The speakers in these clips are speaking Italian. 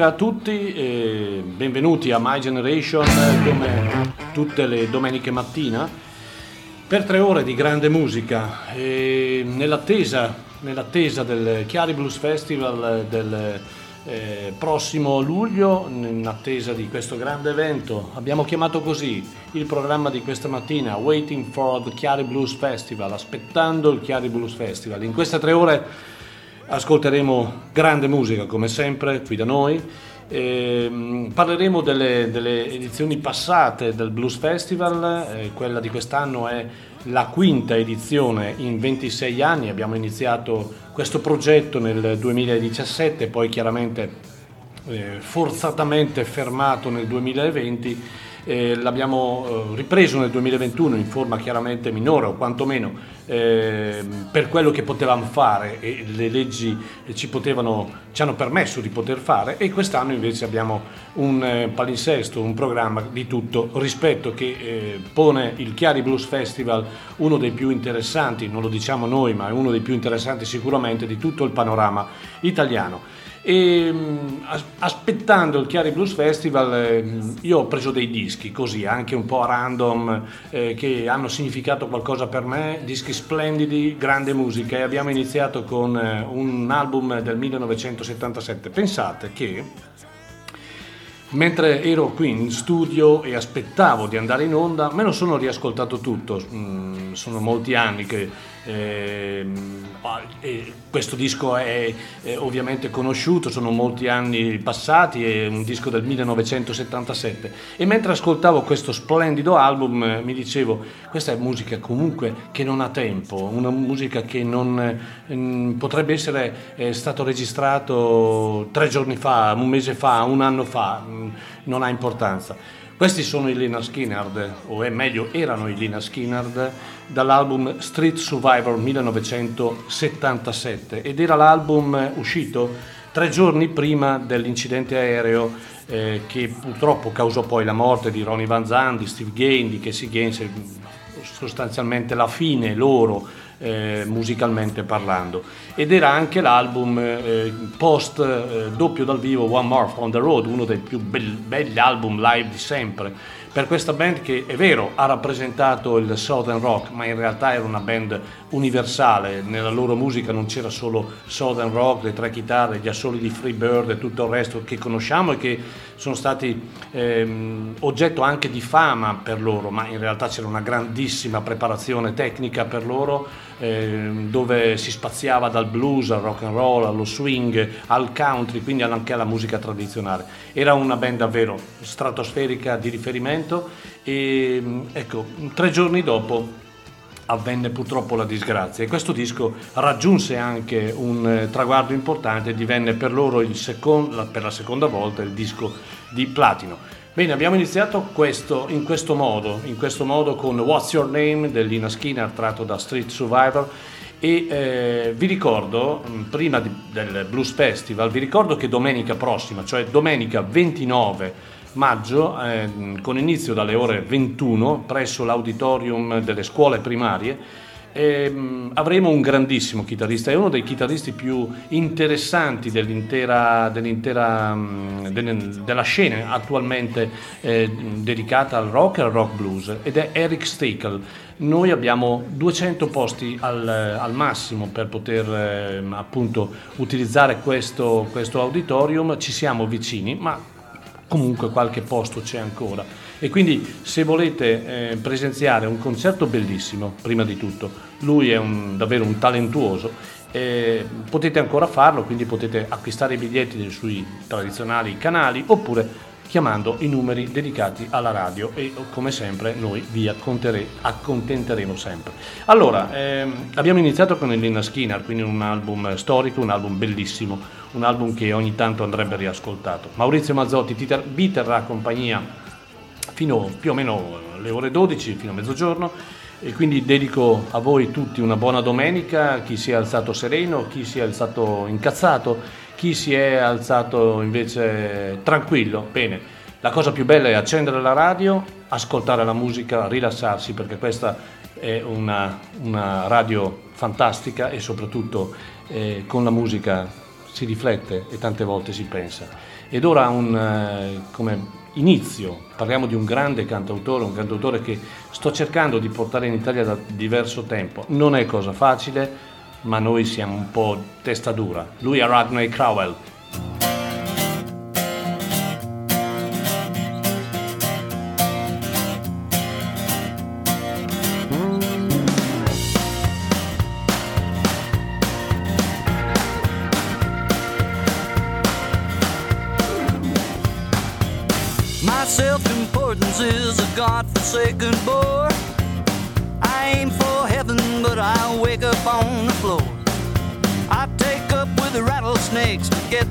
Domenica a tutti e benvenuti a My Generation come tutte le domeniche mattina per tre ore di grande musica e nell'attesa, nell'attesa del Chiari Blues Festival del eh, prossimo luglio, in attesa di questo grande evento, abbiamo chiamato così il programma di questa mattina Waiting for the Chiari Blues Festival, aspettando il Chiari Blues Festival. In queste tre ore ascolteremo grande musica come sempre qui da noi. Eh, parleremo delle, delle, edizioni passate del Blues Festival, eh, quella di quest'anno è la quinta edizione in 26 anni, abbiamo iniziato questo progetto nel 2017, poi chiaramente eh, forzatamente fermato nel 2020 eh, l'abbiamo eh, ripreso nel 2021 in forma chiaramente minore o quantomeno eh, per quello che potevamo fare e le leggi ci, potevano, ci hanno permesso di poter fare e quest'anno invece abbiamo un eh, palinsesto, un programma di tutto rispetto che eh, pone il Chiari Blues Festival uno dei più interessanti, non lo diciamo noi ma è uno dei più interessanti sicuramente di tutto il panorama italiano. E mm, aspettando il Chiari Blues Festival eh, io ho preso dei dischi così, anche un po' random, eh, che hanno significato qualcosa per me, dischi splendidi, grande musica e abbiamo iniziato con eh, un album del 1977. Pensate che Mentre ero qui in studio e aspettavo di andare in onda, me lo sono riascoltato tutto. Mm, sono molti anni che eh, questo disco è, è, ovviamente conosciuto, sono molti anni passati, è un disco del 1977 e mentre ascoltavo questo splendido album eh, mi dicevo questa è musica comunque che non ha tempo, una musica che non eh, potrebbe essere eh, stato registrato tre giorni fa, un mese fa, un anno fa, mm, non ha importanza. Questi sono i Lina Skinnard, o è meglio erano i Lina Skinnard, dall'album Street Survivor 1977 ed era l'album uscito tre giorni prima dell'incidente aereo eh, che purtroppo causò poi la morte di Ronnie Van Zandt, di Steve Gain, di Casey Gaines, sostanzialmente la fine loro eh, musicalmente parlando. Ed era anche l'album eh, post eh, doppio dal vivo One More on the Road uno dei più be- belli album live di sempre per questa band che è vero ha rappresentato il Southern Rock ma in realtà era una band universale. Nella loro musica non c'era solo Southern Rock le tre chitarre gli assoli di Freebird e tutto il resto che conosciamo e che sono stati ehm, oggetto anche di fama per loro ma in realtà c'era una grandissima preparazione tecnica per loro ehm, dove si spaziava dal blues al rock and roll allo swing al country quindi anche alla musica tradizionale era una band davvero stratosferica di riferimento e ecco, tre giorni dopo avvenne purtroppo la disgrazia e questo disco raggiunse anche un eh, traguardo importante e divenne per loro secondo, per la seconda volta il disco di platino. Bene, abbiamo iniziato questo, in, questo modo, in questo modo con What's Your Name dell'Ina Skinner tratto da Street Survivor e eh, vi ricordo, prima di, del Blues Festival, vi ricordo che domenica prossima, cioè domenica 29 maggio, eh, con inizio dalle ore 21 presso l'auditorium delle scuole primarie. E, mh, avremo un grandissimo chitarrista, è uno dei chitarristi più interessanti dell'intera, dell'intera mh, delle, della scena attualmente eh, dedicata al rock e al rock blues ed è Eric Stakel. Noi abbiamo 200 posti al, al massimo per poter eh, appunto utilizzare questo, questo auditorium, ci siamo vicini, ma comunque qualche posto c'è ancora. E quindi se volete eh, presenziare un concerto bellissimo, prima di tutto, lui è un, davvero un talentuoso, eh, potete ancora farlo, quindi potete acquistare i biglietti sui tradizionali canali oppure chiamando i numeri dedicati alla radio e come sempre noi vi accontenteremo sempre. Allora, ehm, abbiamo iniziato con il Lina Skinner, quindi un album storico, un album bellissimo, un album che ogni tanto andrebbe riascoltato. Maurizio Mazzotti vi terrà compagnia fino più o meno alle ore 12, fino a mezzogiorno e quindi dedico a voi tutti una buona domenica, chi si è alzato sereno, chi si è alzato incazzato chi si è alzato invece tranquillo, bene. La cosa più bella è accendere la radio, ascoltare la musica, rilassarsi perché questa è una, una radio fantastica e soprattutto eh, con la musica si riflette e tante volte si pensa. Ed ora un, eh, come inizio, parliamo di un grande cantautore, un cantautore che sto cercando di portare in Italia da diverso tempo. Non è cosa facile, ma noi siamo un po' testa dura. Lui è Rodney Crowell.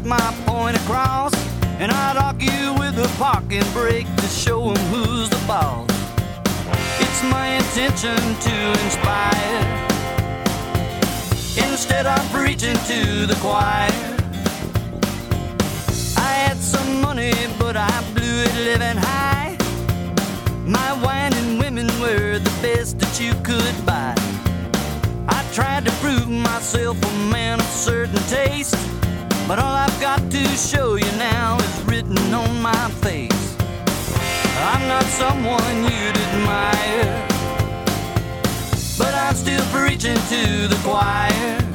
My point across. And I'd argue with the parking brake to show them who's the boss. It's my intention to inspire instead of preaching to the choir. I had some money, but I blew it living high. My wine and women were the best that you could buy. I tried to prove myself a man of certain taste. But all I've got to show you now is written on my face. I'm not someone you'd admire, but I'm still preaching to the choir.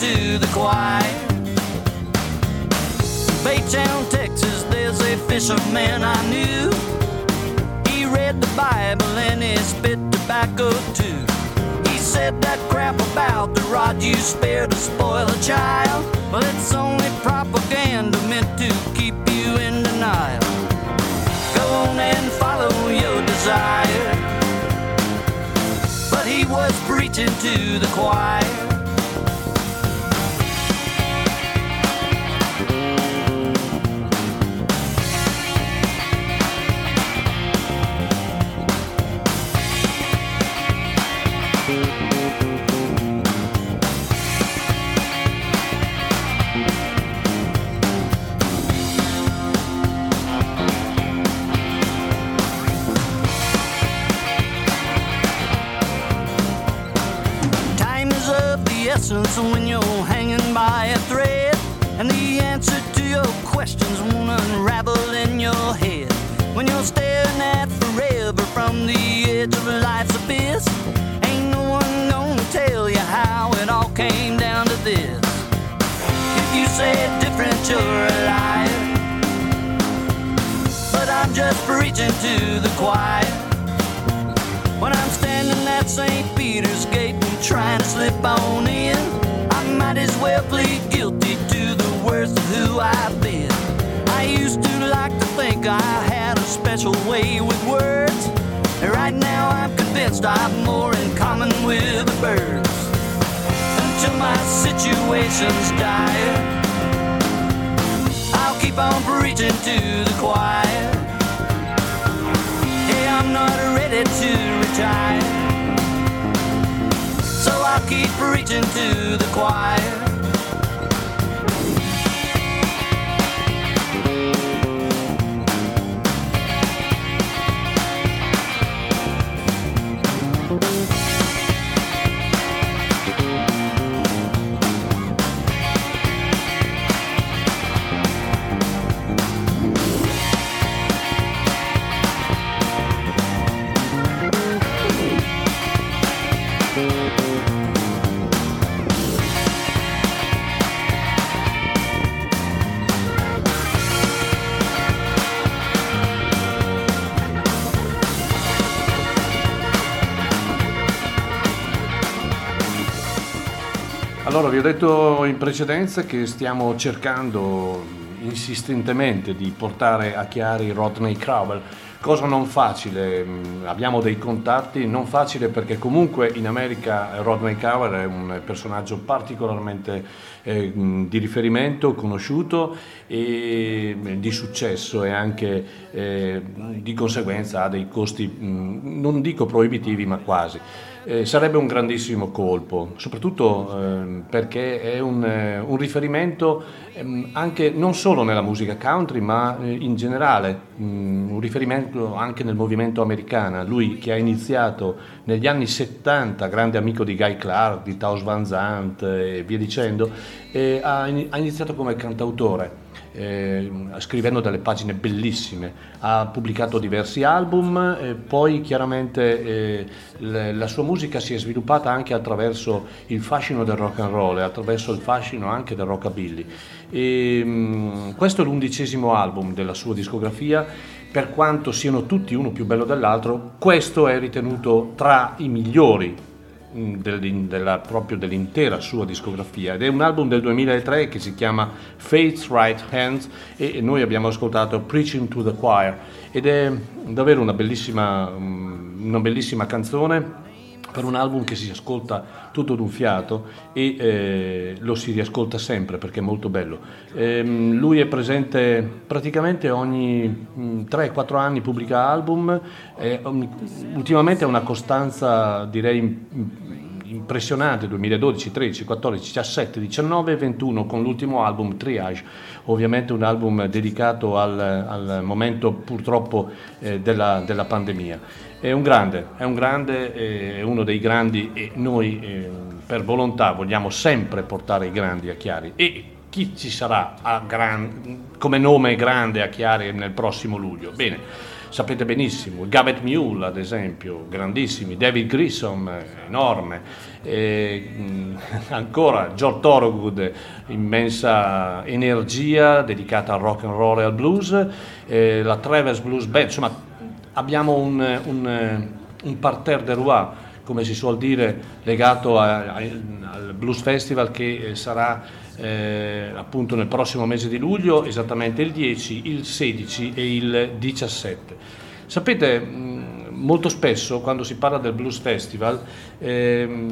To the choir. Baytown, Texas, there's a fisherman I knew. He read the Bible and he spit tobacco too He said that crap about the rod you spare to spoil a child. Well, it's only propaganda meant to keep you in denial. Go on and follow your desire. But he was preaching to the choir. Essence when you're hanging by a thread. And the answer to your questions won't unravel in your head. When you're staring at forever from the edge of life's abyss, ain't no one gonna tell you how it all came down to this. If you say different, you're a liar. But I'm just preaching to the choir. When I'm standing at St. Peter's Gate trying to slip on in, I might as well plead guilty to the worst of who I've been. I used to like to think I had a special way with words. Right now I'm convinced I've more in common with the birds. Until my situation's dire, I'll keep on preaching to the choir. Hey, I'm not ready to retire. Keep preaching to the choir. Vi ho detto in precedenza che stiamo cercando insistentemente di portare a chiari Rodney Crowell, cosa non facile, abbiamo dei contatti, non facile perché comunque in America Rodney Crowell è un personaggio particolarmente eh, di riferimento, conosciuto e di successo e anche eh, di conseguenza ha dei costi, non dico proibitivi ma quasi eh, sarebbe un grandissimo colpo, soprattutto eh, perché è un, eh, un riferimento ehm, anche non solo nella musica country, ma eh, in generale, mh, mm, un riferimento anche nel movimento americano. Lui che ha iniziato negli anni 70, grande amico di Guy Clark, di Taos Van Zandt e via dicendo, ha, ha iniziato come cantautore eh, scrivendo delle pagine bellissime, ha pubblicato diversi album, e poi chiaramente eh, le, la sua musica si è sviluppata anche attraverso il fascino del rock and roll attraverso il fascino anche del rockabilly. E, mh, questo è l'undicesimo album della sua discografia per quanto siano tutti uno più bello dell'altro, questo è ritenuto tra i migliori mm, della, proprio dell'intera sua discografia. Ed è un album del 2003 che si chiama Faith's Right Hands e noi abbiamo ascoltato Preaching to the Choir. Ed è davvero una bellissima, mm, una bellissima canzone per un album che si ascolta tutto d'un fiato e eh, lo si riascolta sempre perché è molto bello. Eh, lui è presente praticamente ogni 3-4 mm, anni, pubblica album, eh, ultimamente ha una costanza direi impressionante 2012, 13, 14, 17, 19 e 21 con l'ultimo album Triage, ovviamente un album dedicato al, al momento purtroppo eh, della, della pandemia. È un grande, è un grande, è uno dei grandi e noi eh, per volontà vogliamo sempre portare i grandi a Chiari e chi ci sarà gran, come nome grande a Chiari nel prossimo luglio? Bene, sapete benissimo, Gavet Mule ad esempio, grandissimi, David Grissom, enorme, e, ancora George Thorogood, immensa energia dedicata al rock and roll e al blues, eh, la Travis Blues Band, insomma abbiamo un, un, un parterre de roi, come si suol dire, legato a, a, al Blues Festival che sarà eh, appunto nel prossimo mese di luglio, esattamente il 10, il 16 e il 17. Sapete, molto spesso quando si parla del Blues Festival, eh,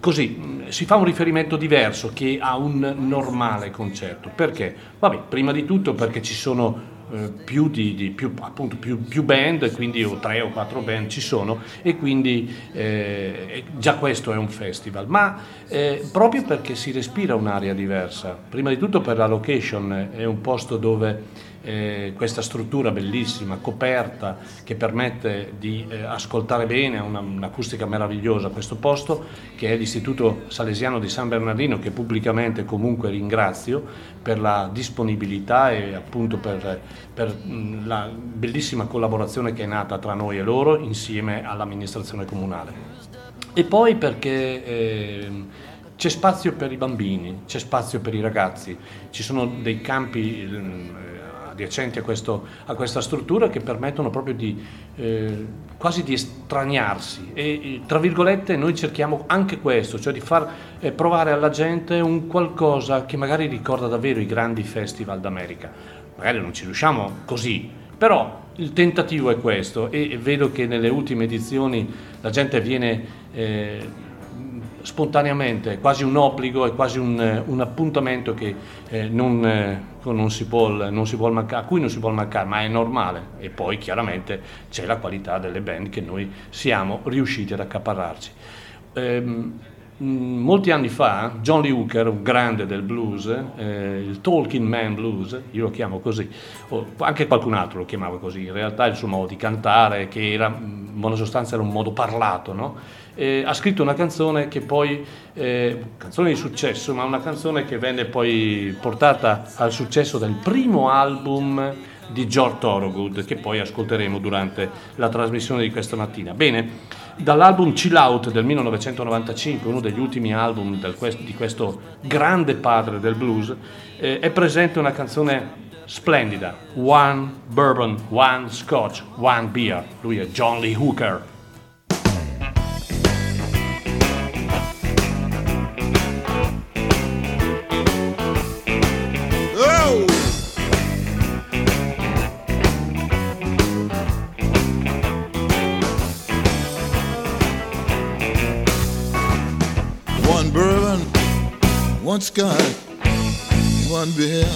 così si fa un riferimento diverso che a un normale concerto. Perché? Vabbè, prima di tutto perché ci sono eh, più, di, di più, appunto, più, più, band, quindi o tre o quattro band ci sono e quindi eh, già questo è un festival, ma eh, proprio perché si respira un'area diversa, prima di tutto per la location, è un posto dove eh, questa struttura bellissima, coperta, che permette di eh, ascoltare bene, una, un'acustica meravigliosa questo posto, che è l'Istituto Salesiano di San Bernardino, che pubblicamente comunque ringrazio per la disponibilità e appunto per, per la bellissima collaborazione che è nata tra noi e loro insieme all'amministrazione comunale. E poi perché... Eh, c'è spazio per i bambini, c'è spazio per i ragazzi, ci sono dei campi adiacenti a, questo, a, questa struttura che permettono proprio di eh, quasi di estraniarsi e tra virgolette noi cerchiamo anche questo, cioè di far eh, provare alla gente un qualcosa che magari ricorda davvero i grandi festival d'America. Magari non ci riusciamo così, però il tentativo è questo e vedo che nelle ultime edizioni la gente viene eh, spontaneamente, è quasi un obbligo, è quasi un, un appuntamento che, eh, non, eh, non, può, mancare, a cui non si può mancare, ma è normale. E poi chiaramente c'è la qualità delle band che noi siamo riusciti ad accaparrarci. Ehm, molti anni fa John Lee Hooker, un grande del blues, eh, il Talking Man Blues, io lo chiamo così, anche qualcun altro lo chiamava così, in realtà il suo modo di cantare, che era in buona sostanza era un modo parlato, no? Eh, ha scritto una canzone che poi, eh, canzone di successo, ma una canzone che venne poi portata al successo del primo album di George Thorogood, che poi ascolteremo durante la trasmissione di questa mattina. Bene, dall'album Chill Out del 1995, uno degli ultimi album del, di questo grande padre del blues, eh, è presente una canzone splendida, One Bourbon, One Scotch, One Beer. Lui è John Lee Hooker. One sky, one beer.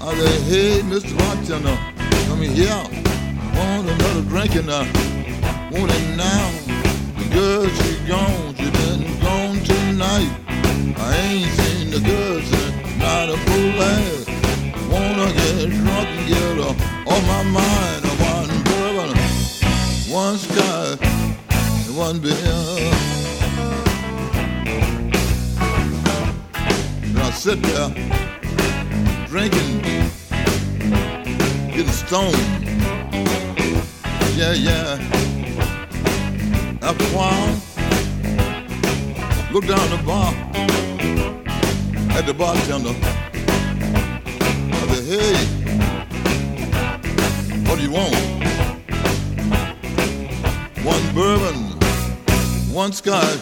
I say, hey, Mr. Bartender, come here. Want another drink and I want it now. The girl, she gone, she been gone tonight. I ain't seen the girl since not a full ass. Wanna get drunk and get her off my mind. One bourbon, one sky, one beer. Sit there drinking, getting stoned. Yeah, yeah. After a while, look down the bar at the bartender. I said, hey, what do you want? One bourbon, one scotch,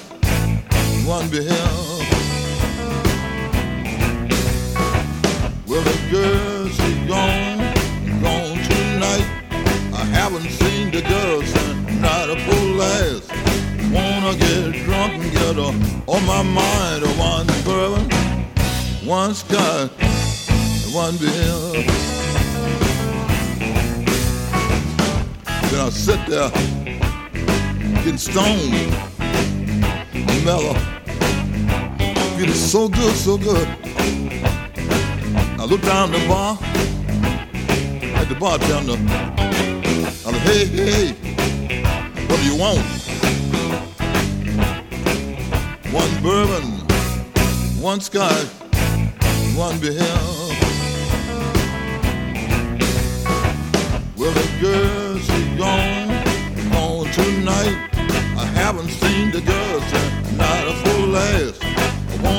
one beer. Well, the girl, she gone, gone tonight. I haven't seen the girl since night before last. Wanna get drunk and get her on my mind. One bourbon, one scotch, one beer. Then I sit there getting stoned, mellow, feeling so good, so good. Look down the bar at the bartender. I'm like, hey, hey, what do you want? One bourbon, one scotch, one beer. Well, the girl, she gone, gone tonight. I haven't seen the girl since night before last.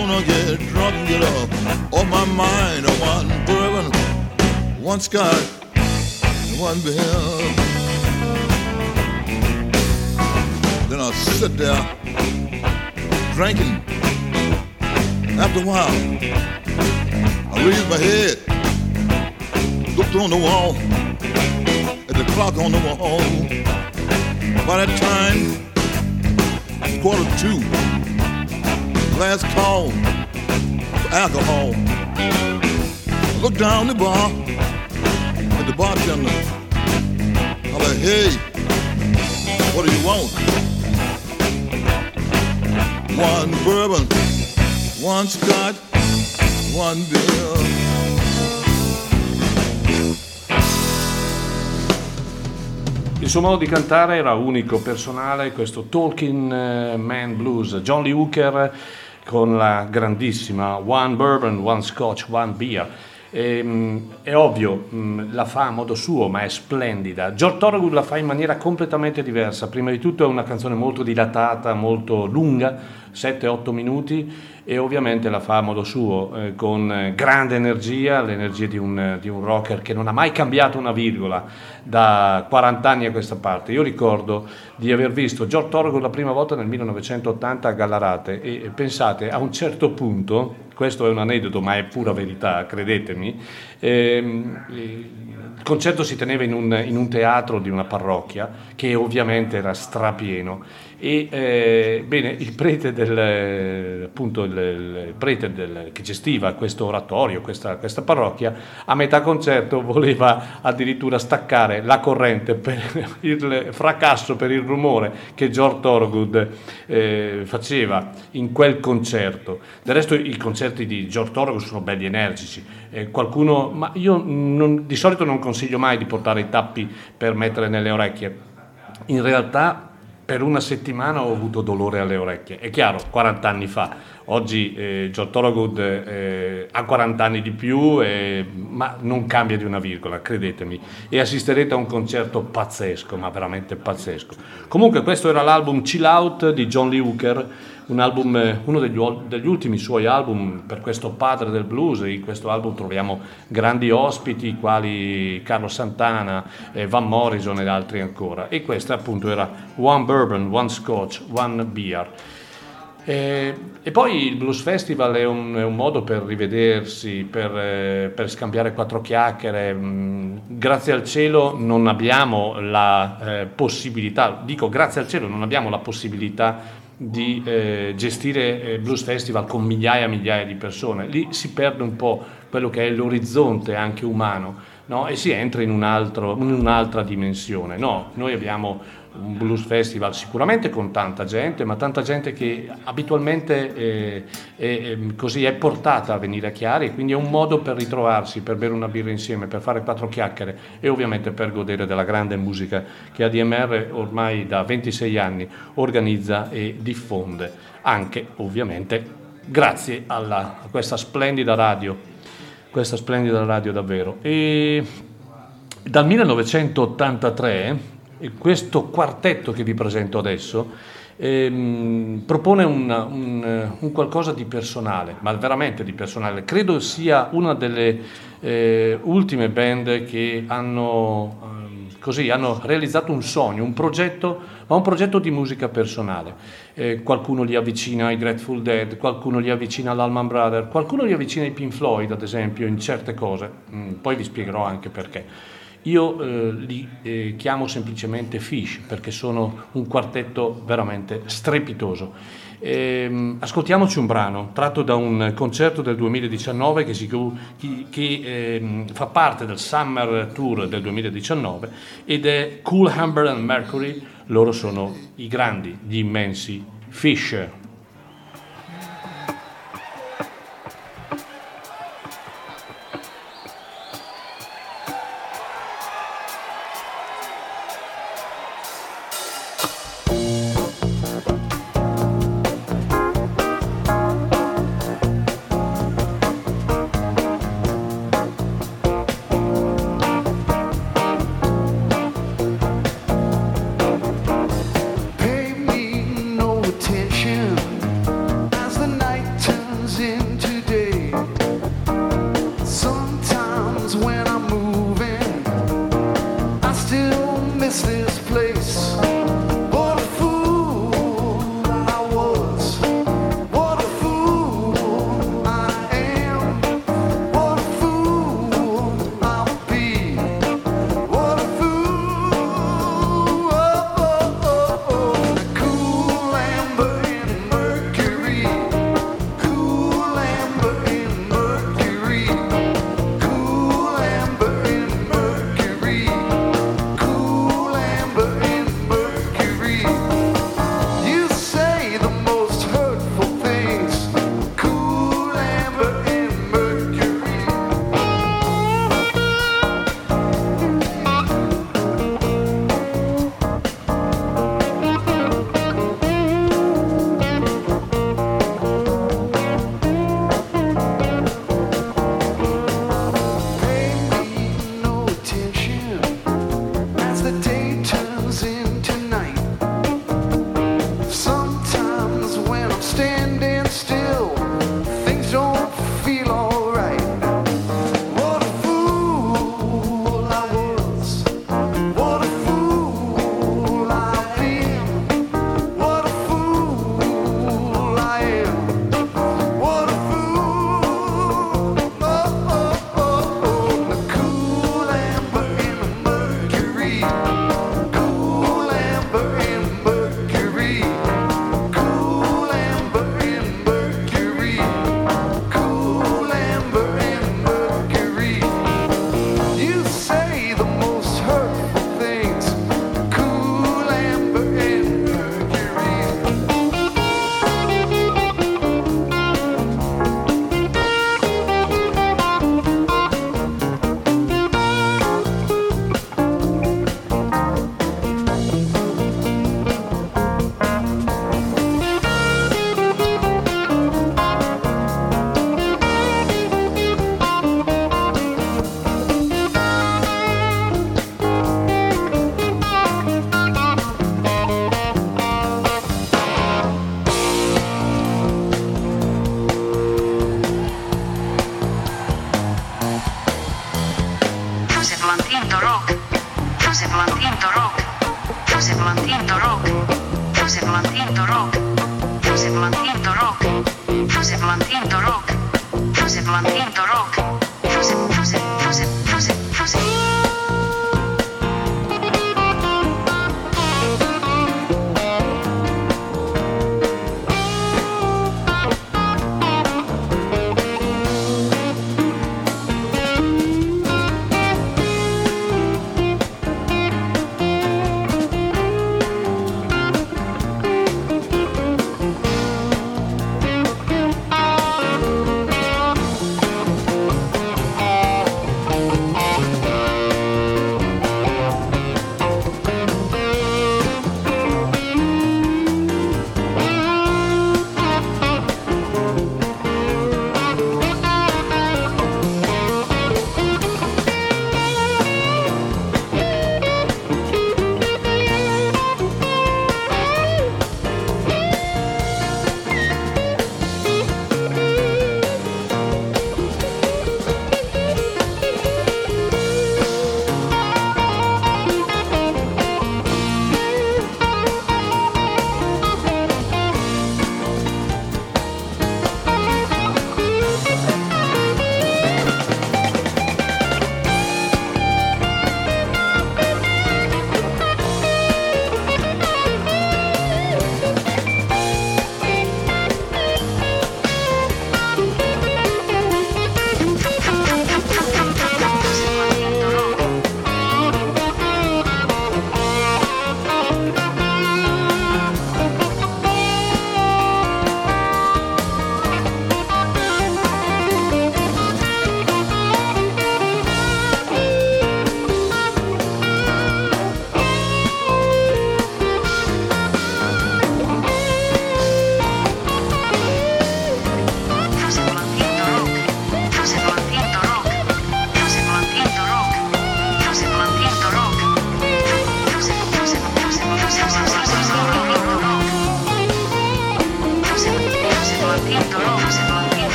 I wanna get drunk and get up on my mind. One bourbon, one scotch, one beer. Then I sit there drinking. After a while, I raised my head, looked on the wall, at the clock on the wall. By that time, quarter to two. Last call for alcohol. I looked down the bar at the bartender. I'm like, hey, what do you want? One bourbon, one scotch, one beer. Il suo modo di cantare era unico, personale, questo Talking eh, Man Blues. John Lee Hooker con la grandissima One Bourbon, One Scotch, One Beer. Ehm, è ovvio, mh, la fa a modo suo, ma è splendida. George Thorogood la fa in maniera completamente diversa. Prima di tutto è una canzone molto dilatata, molto lunga, 7-8 minuti, e ovviamente la fa a modo suo, eh, con eh, grande energia, l'energia di un, di un rocker che non ha mai cambiato una virgola da 40 anni a questa parte. Io ricordo di aver visto George Thorogood la prima volta nel 1980 a Gallarate e, pensate, a un certo punto, questo è un aneddoto ma è pura verità, credetemi, ehm, il concerto si teneva in un, in un teatro di una parrocchia che ovviamente era strapieno e eh, bene, il prete, del, appunto, il, il prete del, che gestiva questo oratorio, questa, questa, parrocchia, a metà concerto voleva addirittura staccare la corrente per il fracasso, per il rumore che George Thorogood eh, faceva in quel concerto. Del resto i concerti di George Thorogood sono belli energici. Eh, qualcuno, ma io non, di solito non consiglio mai di portare i tappi per mettere nelle orecchie. In realtà per una settimana ho avuto dolore alle orecchie. È chiaro, 40 anni fa. Oggi eh, George Thorogood eh, ha 40 anni di più, eh, ma non cambia di una virgola, credetemi. E assisterete a un concerto pazzesco, ma veramente pazzesco. Comunque questo era l'album Chill Out di John Lee Hooker, album, uno degli, degli, ultimi suoi album per questo padre del blues. In questo album troviamo grandi ospiti quali Carlo Santana, eh, Van Morrison ed altri ancora. E questo appunto era One Bourbon, One Scotch, One Beer. E, e, poi il Blues Festival è un, è un modo per rivedersi, per, eh, per, scambiare quattro chiacchiere. Mm, grazie al cielo non abbiamo la eh, possibilità, dico grazie al cielo non abbiamo la possibilità di eh, gestire eh, Blues Festival con migliaia e migliaia di persone. Lì si perde un po' quello che è l'orizzonte anche umano no? e si entra in, un altro, in un'altra dimensione. No, noi abbiamo un blues festival sicuramente con tanta gente, ma tanta gente che abitualmente eh, è, così, è portata a venire a Chiari quindi è un modo per ritrovarsi, per bere una birra insieme, per fare quattro chiacchiere e ovviamente per godere della grande musica che ADMR ormai da 26 anni organizza e diffonde, anche ovviamente grazie alla, a questa splendida radio, questa splendida radio davvero. E dal 1983 questo quartetto che vi presento adesso ehm, propone un, un, un, qualcosa di personale, ma veramente di personale. Credo sia una delle eh, ultime band che hanno, eh, così, hanno realizzato un sogno, un progetto, ma un progetto di musica personale. Eh, qualcuno li avvicina ai Grateful Dead, qualcuno li avvicina all'Alman Brother, qualcuno li avvicina ai Pink Floyd, ad esempio, in certe cose. Mm, poi vi spiegherò anche perché. Io eh, li eh, chiamo semplicemente Fish perché sono un quartetto veramente strepitoso. Eh, ascoltiamoci un brano tratto da un concerto del 2019 che, si, che eh, fa parte del Summer Tour del 2019 ed è Cool Humber and Mercury. Loro sono i grandi, gli immensi Fish.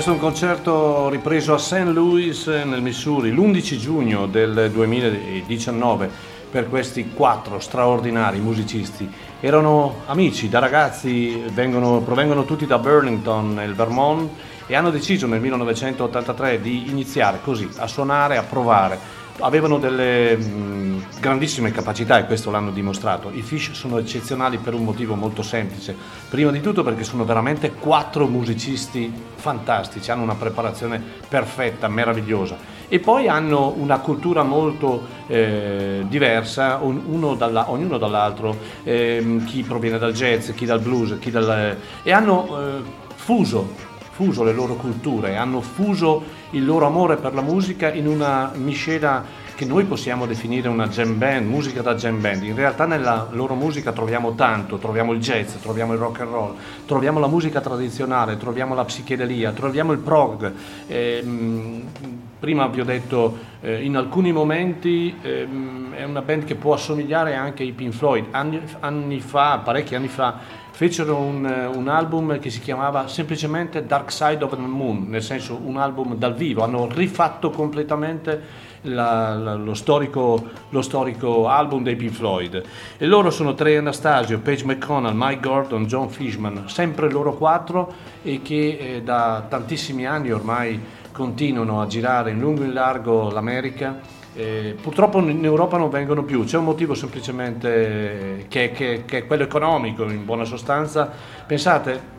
Questo è un concerto ripreso a St. Louis nel Missouri l'11 giugno del 2019 per questi quattro straordinari musicisti. Erano amici, da ragazzi, vengono, provengono tutti da Burlington, nel Vermont, e hanno deciso nel 1983 di iniziare così a suonare, a provare avevano delle mh, grandissime capacità e questo l'hanno dimostrato. I Fish sono eccezionali per un motivo molto semplice. Prima di tutto perché sono veramente quattro musicisti fantastici, hanno una preparazione perfetta, meravigliosa. E poi hanno una cultura molto eh, diversa, dalla, ognuno dall'altro, eh, chi proviene dal jazz, chi dal blues, chi dal... e hanno eh, fuso fuso le loro culture, hanno fuso il loro amore per la musica in una miscela che noi possiamo definire una jam band, musica da jam band. In realtà nella loro musica troviamo tanto, troviamo il jazz, troviamo il rock and roll, troviamo la musica tradizionale, troviamo la psichedelia, troviamo il prog. Eh, prima vi ho detto, eh, in alcuni momenti eh, è una band che può assomigliare anche ai Pink Floyd. Anni, anni fa, parecchi anni fa, fecero un, un, album che si chiamava semplicemente Dark Side of the Moon, nel senso un album dal vivo, hanno rifatto completamente la, la, lo, storico, lo, storico, album dei Pink Floyd. E loro sono Trey Anastasio, Paige McConnell, Mike Gordon, John Fishman, sempre loro quattro e che eh, da tantissimi anni ormai continuano a girare in lungo e in largo l'America eh, purtroppo in Europa non vengono più, c'è un motivo semplicemente che, che, che, è quello economico in buona sostanza. Pensate,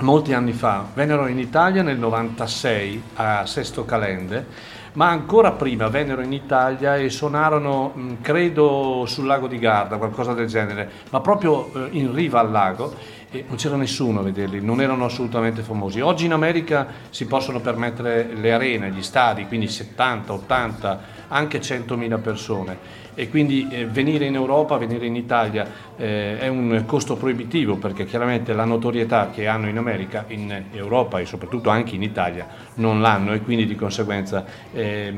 molti anni fa vennero in Italia nel 96 a Sesto Calende, ma ancora prima vennero in Italia e suonarono, credo, sul lago di Garda, qualcosa del genere, ma proprio eh, in riva al lago e non c'era nessuno a vederli, non erano assolutamente famosi. Oggi in America si possono permettere le arene, gli stadi, quindi 70, 80, anche 100.000 persone e quindi eh, venire in Europa, venire in Italia eh, è un costo proibitivo perché chiaramente la notorietà che hanno in America, in Europa e soprattutto anche in Italia non l'hanno e quindi di conseguenza eh,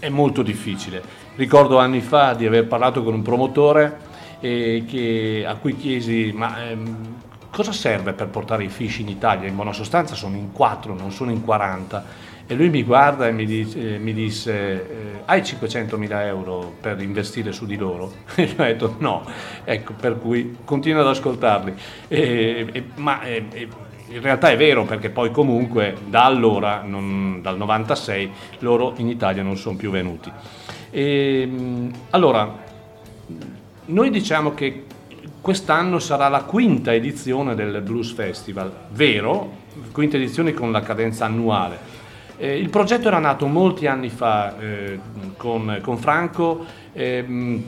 è molto difficile. Ricordo anni fa di aver parlato con un promotore eh, che, a cui chiesi ma ehm, cosa serve per portare i fish in Italia? In buona sostanza sono in 4, non sono in 40. E lui mi guarda e mi, dice, mi disse, eh, hai 500.000 euro per investire su di loro? E io ho detto no, ecco, per cui continuo ad ascoltarli. E, e, ma e, in realtà è vero perché poi comunque da allora, non, dal 96, loro in Italia non sono più venuti. allora, noi diciamo che quest'anno sarà la quinta edizione del Blues Festival, vero, quinta edizione con la cadenza annuale. Eh, il progetto era nato molti anni fa eh, con, con, Franco eh,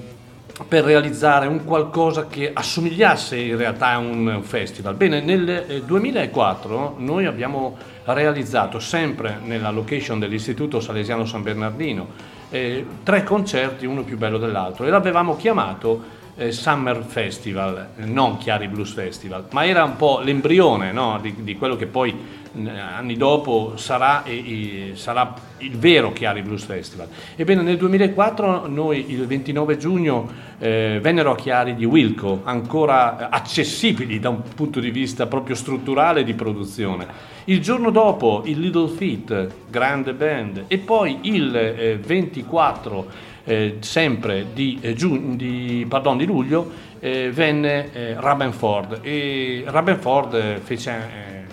per realizzare un qualcosa che assomigliasse in realtà a un festival. Bene, nel 2004 eh, noi abbiamo realizzato sempre nella location dell'Istituto Salesiano San Bernardino eh, tre concerti, uno più bello dell'altro, e l'avevamo chiamato eh, Summer Festival, non Chiari Blues Festival, ma era un po' l'embrione no, di, di, quello che poi anni dopo sarà, e, e, sarà, il vero Chiari Blues Festival. Ebbene nel 2004 noi il 29 giugno eh, vennero a Chiari di Wilco, ancora accessibili da un punto di vista proprio strutturale di produzione. Il giorno dopo il Little Feet, grande band, e poi il eh, 24 eh, sempre di, eh, giugno, di, pardon, di luglio eh, venne eh, Rabenford. E Rabenford fece eh,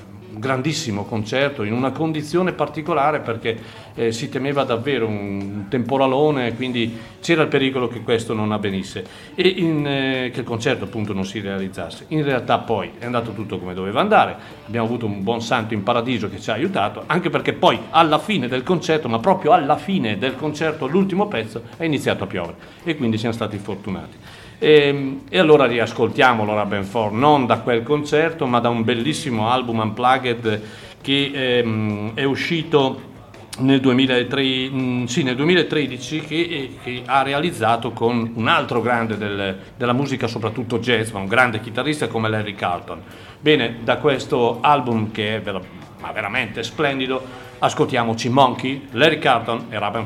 grandissimo concerto in una condizione particolare perché eh, si temeva davvero un temporalone, quindi c'era il pericolo che questo non avvenisse e in, eh, che il concerto appunto non si realizzasse. In realtà poi è andato tutto come doveva andare, abbiamo avuto un buon santo in paradiso che ci ha aiutato, anche perché poi alla fine del concerto, ma proprio alla fine del concerto, l'ultimo pezzo, è iniziato a piovere e quindi siamo stati fortunati. E, ehm, e, allora riascoltiamo Laura Benford non da quel concerto ma da un bellissimo album Unplugged che ehm, è uscito nel, 2003, mm, sì, nel 2013 che, che, ha realizzato con un altro grande del, della musica, soprattutto jazz, ma un grande chitarrista come Larry Carlton. Bene, da questo album che è ver- veramente splendido, ascoltiamoci Monkey, Larry Carlton e Raven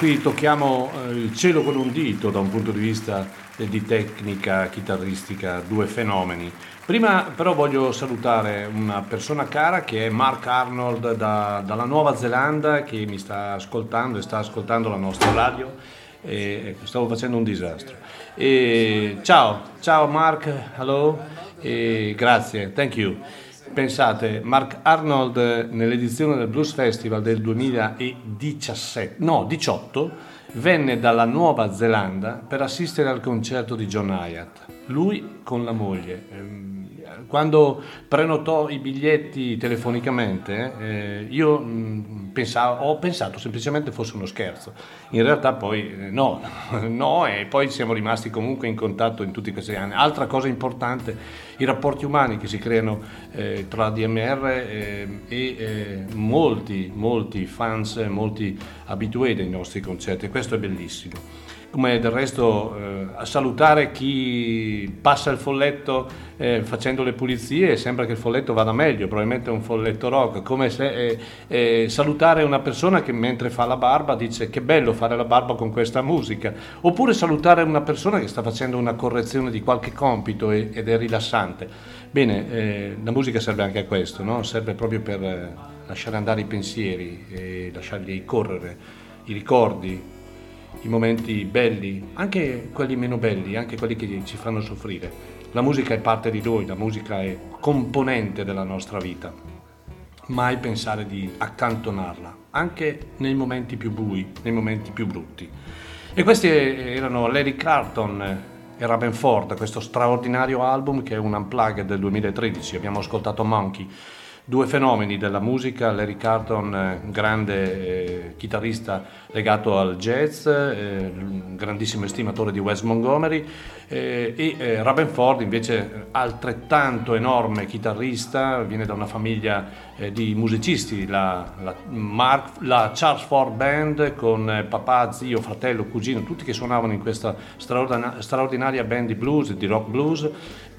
qui tocchiamo eh, il cielo con un dito da un punto di vista di tecnica chitarristica, due fenomeni. Prima però voglio salutare una persona cara che è Mark Arnold da, dalla Nuova Zelanda che mi sta ascoltando e sta ascoltando la nostra radio. E, ecco, stavo facendo un disastro. E, ciao, ciao Mark, hello, e grazie, thank you. Pensate, Mark Arnold nell'edizione del Blues Festival del 2017, no, 18, venne dalla Nuova Zelanda per assistere al concerto di John Hyatt. Lui con la moglie. Quando prenotò i biglietti telefonicamente, eh, io mh, pensavo, ho pensato semplicemente fosse uno scherzo. In realtà poi eh, no, no, e poi siamo rimasti comunque in contatto in tutti questi anni. Altra cosa importante, i rapporti umani che si creano eh, tra DMR eh, e eh, molti, molti fans, molti abitué dei nostri concerti, questo è bellissimo come del resto eh, a salutare chi passa il folletto eh, facendo le pulizie sembra che il folletto vada meglio, probabilmente è un folletto rock, come se eh, eh, salutare una persona che mentre fa la barba dice che bello fare la barba con questa musica, oppure salutare una persona che sta facendo una correzione di qualche compito e, ed è rilassante. Bene, eh, la musica serve anche a questo, no? serve proprio per eh, lasciare andare i pensieri e lasciarli correre, i ricordi, i momenti belli, anche quelli meno belli, anche quelli che ci fanno soffrire. La musica è parte di noi, la musica è componente della nostra vita. Mai pensare di accantonarla, anche nei momenti più bui, nei momenti più brutti. E questi erano Larry Carlton e Ravenford, questo straordinario album che è un unplugged del 2013. Abbiamo ascoltato Monkey due fenomeni della musica, Larry Carton, eh, grande eh, chitarrista legato al jazz, eh, grandissimo estimatore di Wes Montgomery, eh, e eh, Rabenford invece altrettanto enorme chitarrista, viene da una famiglia eh, di musicisti, la, la, Mark, la, Charles Ford Band con papà, zio, fratello, cugino, tutti che suonavano in questa straordinaria band di blues, di rock blues,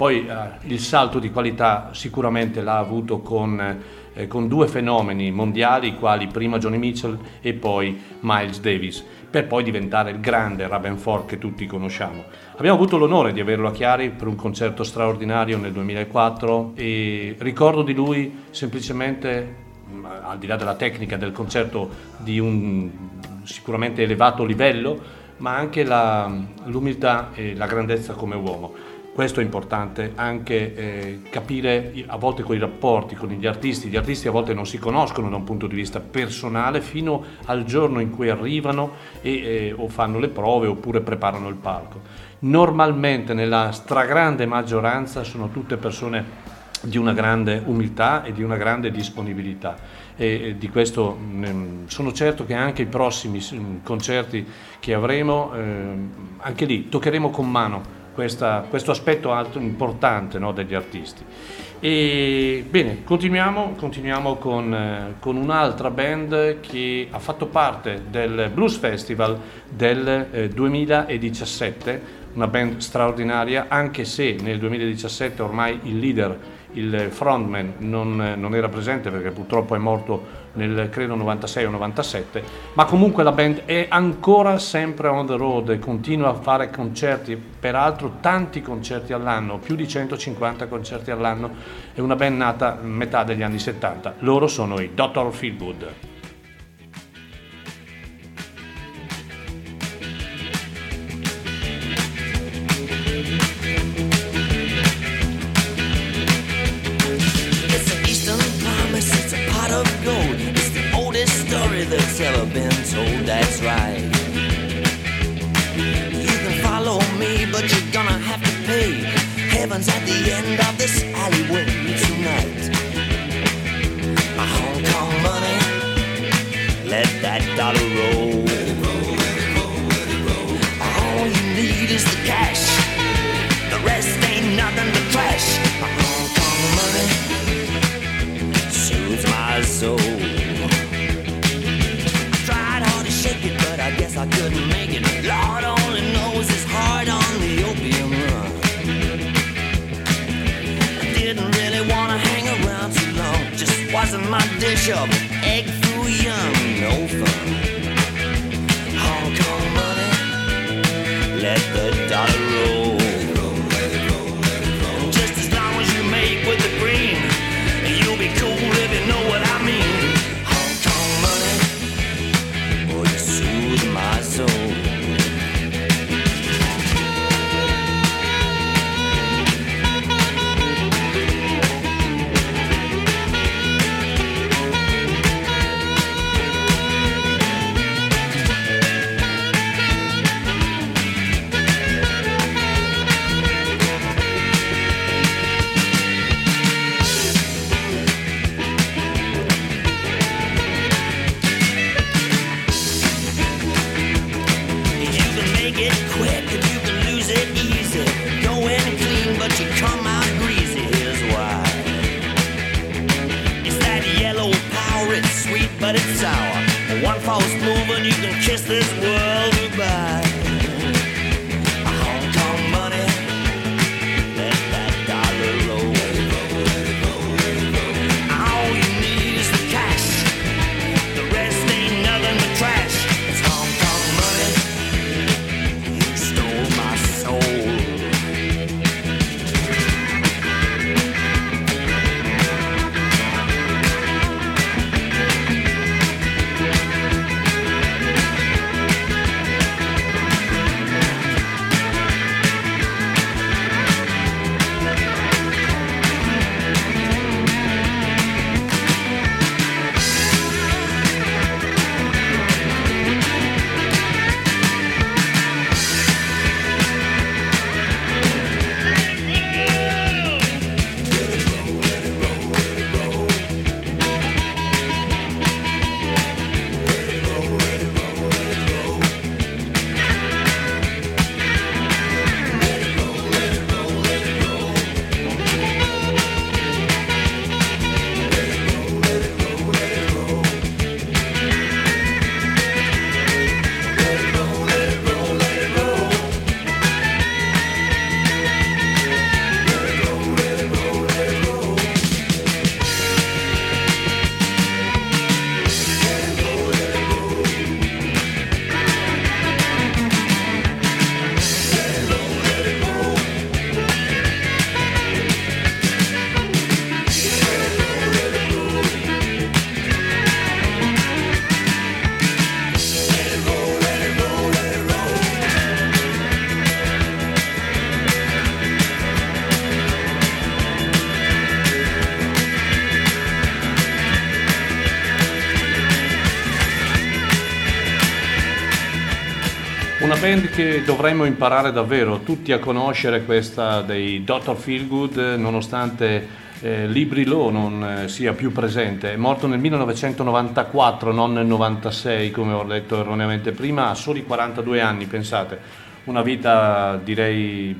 poi il salto di qualità sicuramente l'ha avuto con eh, con due fenomeni mondiali, quali prima Johnny Mitchell e poi Miles Davis, per poi diventare il grande Ravenford che tutti conosciamo. Abbiamo avuto l'onore di averlo a Chiari per un concerto straordinario nel 2004 e ricordo di lui semplicemente, mm, al di là della tecnica del concerto di un sicuramente elevato livello, ma anche la, l'umiltà e la grandezza come uomo. Questo è importante, anche eh, capire a volte con i rapporti con gli artisti, gli artisti a volte non si conoscono da un punto di vista personale fino al giorno in cui arrivano e, eh, o fanno le prove oppure preparano il palco. Normalmente nella stragrande maggioranza sono tutte persone di una grande umiltà e di una grande disponibilità e di questo mm, sono certo che anche i prossimi mm, concerti che avremo, eh, anche lì toccheremo con mano questa, questo aspetto alto, importante no, degli artisti. E, bene, continuiamo, continuiamo con, eh, con, un'altra band che ha fatto parte del Blues Festival del eh, 2017, una band straordinaria, anche se nel 2017 ormai il leader il frontman non, non, era presente perché purtroppo è morto nel credo 96 o 97, ma comunque la band è ancora sempre on the road continua a fare concerti, peraltro tanti concerti all'anno, più di 150 concerti all'anno, è una band nata metà degli anni 70. Loro sono i Dr. Feelgood. Ever been told that's right. You can follow me, but you're gonna have to pay. Heaven's at the end of this alleyway tonight. My Hong Kong money, let that dollar roll. All you need is the cash. The rest ain't nothing but trash. My Hong Kong money soothes my soul. I couldn't make it. Lord only knows it's hard on the opium run. Didn't really wanna hang around too long. Just wasn't my dish young, no fun. Hong Kong money, let the dollar roll. Just as long as you make with the green, you'll be cool if you know you can kiss this world dovremmo imparare davvero tutti a conoscere questa dei Dr. Feelgood nonostante eh, Libri Low non eh, sia più presente. È morto nel 1994, non nel 96 come ho detto erroneamente prima, a soli 42 anni, pensate. Una vita direi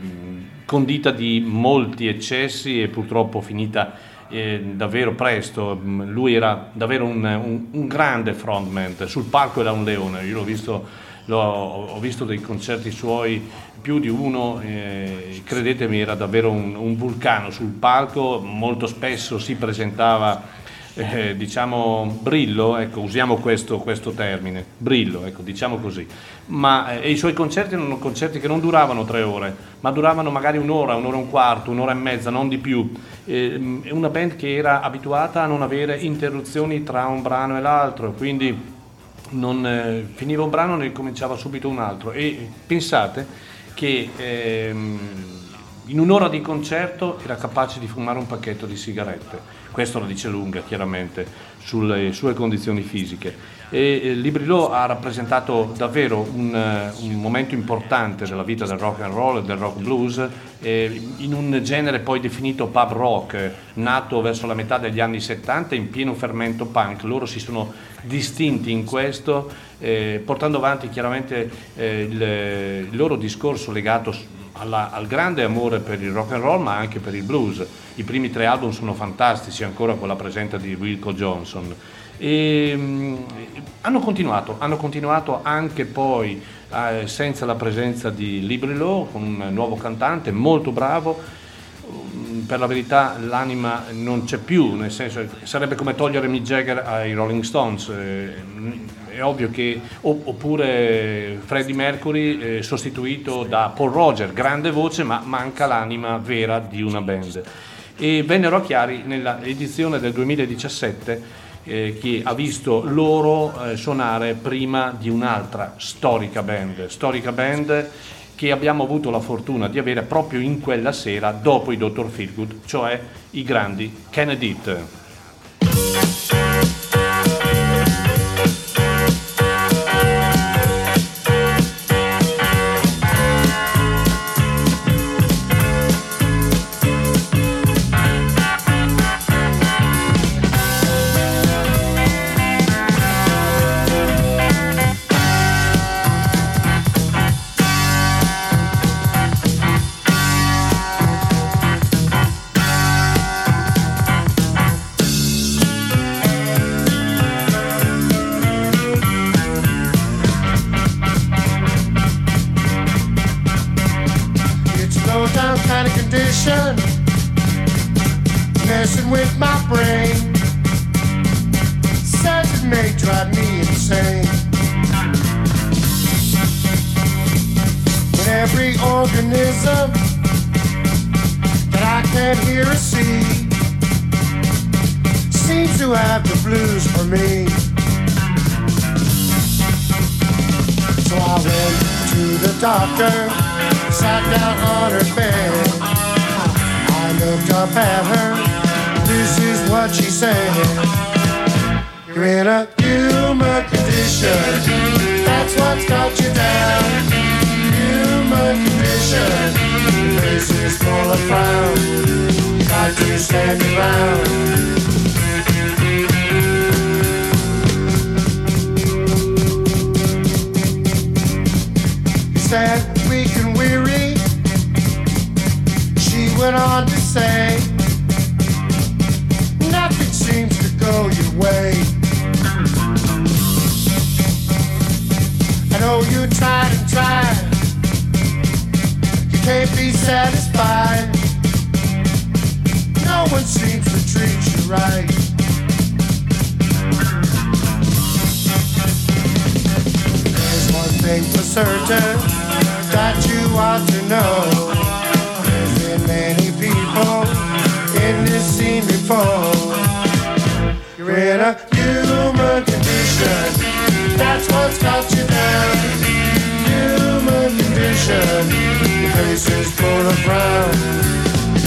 condita di molti eccessi e purtroppo finita eh, davvero presto. Lui era davvero un, un- un grande frontman, sul palco era un leone, io l'ho visto L'ho- ho visto dei concerti suoi, più di uno, eh, credetemi era davvero un, un vulcano sul palco, molto spesso si presentava, eh, diciamo, brillo, ecco, usiamo questo, questo termine, brillo, ecco, diciamo così, ma eh, i suoi concerti erano concerti che non duravano tre ore, ma duravano magari un'ora, un'ora e un quarto, un'ora e mezza, non di più. Eh, una band che era abituata a non avere interruzioni tra un brano e l'altro, quindi non, eh, finiva un brano ne cominciava subito un altro. E pensate che ehm, in un'ora di concerto era capace di fumare un pacchetto di sigarette. Questo lo dice lunga chiaramente sulle sue condizioni fisiche e Librillo ha rappresentato davvero un, eh, un momento importante della vita del rock and roll e del rock blues in un genere poi definito pub rock nato verso la metà degli anni 70 in pieno fermento punk. Loro si sono distinti in questo eh, portando avanti chiaramente eh, il, il loro discorso legato alla- al grande amore per il rock and roll ma anche per il blues. I primi tre album sono fantastici ancora con la presenza di Wilco Johnson e, hanno continuato, hanno continuato anche poi eh, senza la presenza di Librilo, con un nuovo cantante molto bravo. Mm, per la verità l'anima non c'è più, nel senso sarebbe come togliere Mick Jagger ai Rolling Stones. Eh, è ovvio che oppure Freddie Mercury eh, sostituito da Paul Roger, grande voce, ma manca l'anima vera di una band. E vennero a Chiari nell'edizione del 2017 eh, che ha visto loro eh, suonare prima di un'altra storica band, storica band che abbiamo avuto la fortuna di avere proprio in quella sera dopo i Dr. Feelgood, cioè i grandi Kennedy. sister sat down on her bed. I looked up at her. This is what she said. You're in a human condition. That's what's got you down. Human condition. Your face is full of frown. Got you standing round. said on to say, Nothing seems to go your way. I know you tried and tried, you can't be satisfied. No one seems to treat you right. There's one thing for certain that you ought to know many people in this scene before. You're in a human condition, that's what's got you down. Human condition, your face is full of brown,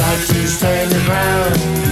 got you standing ground.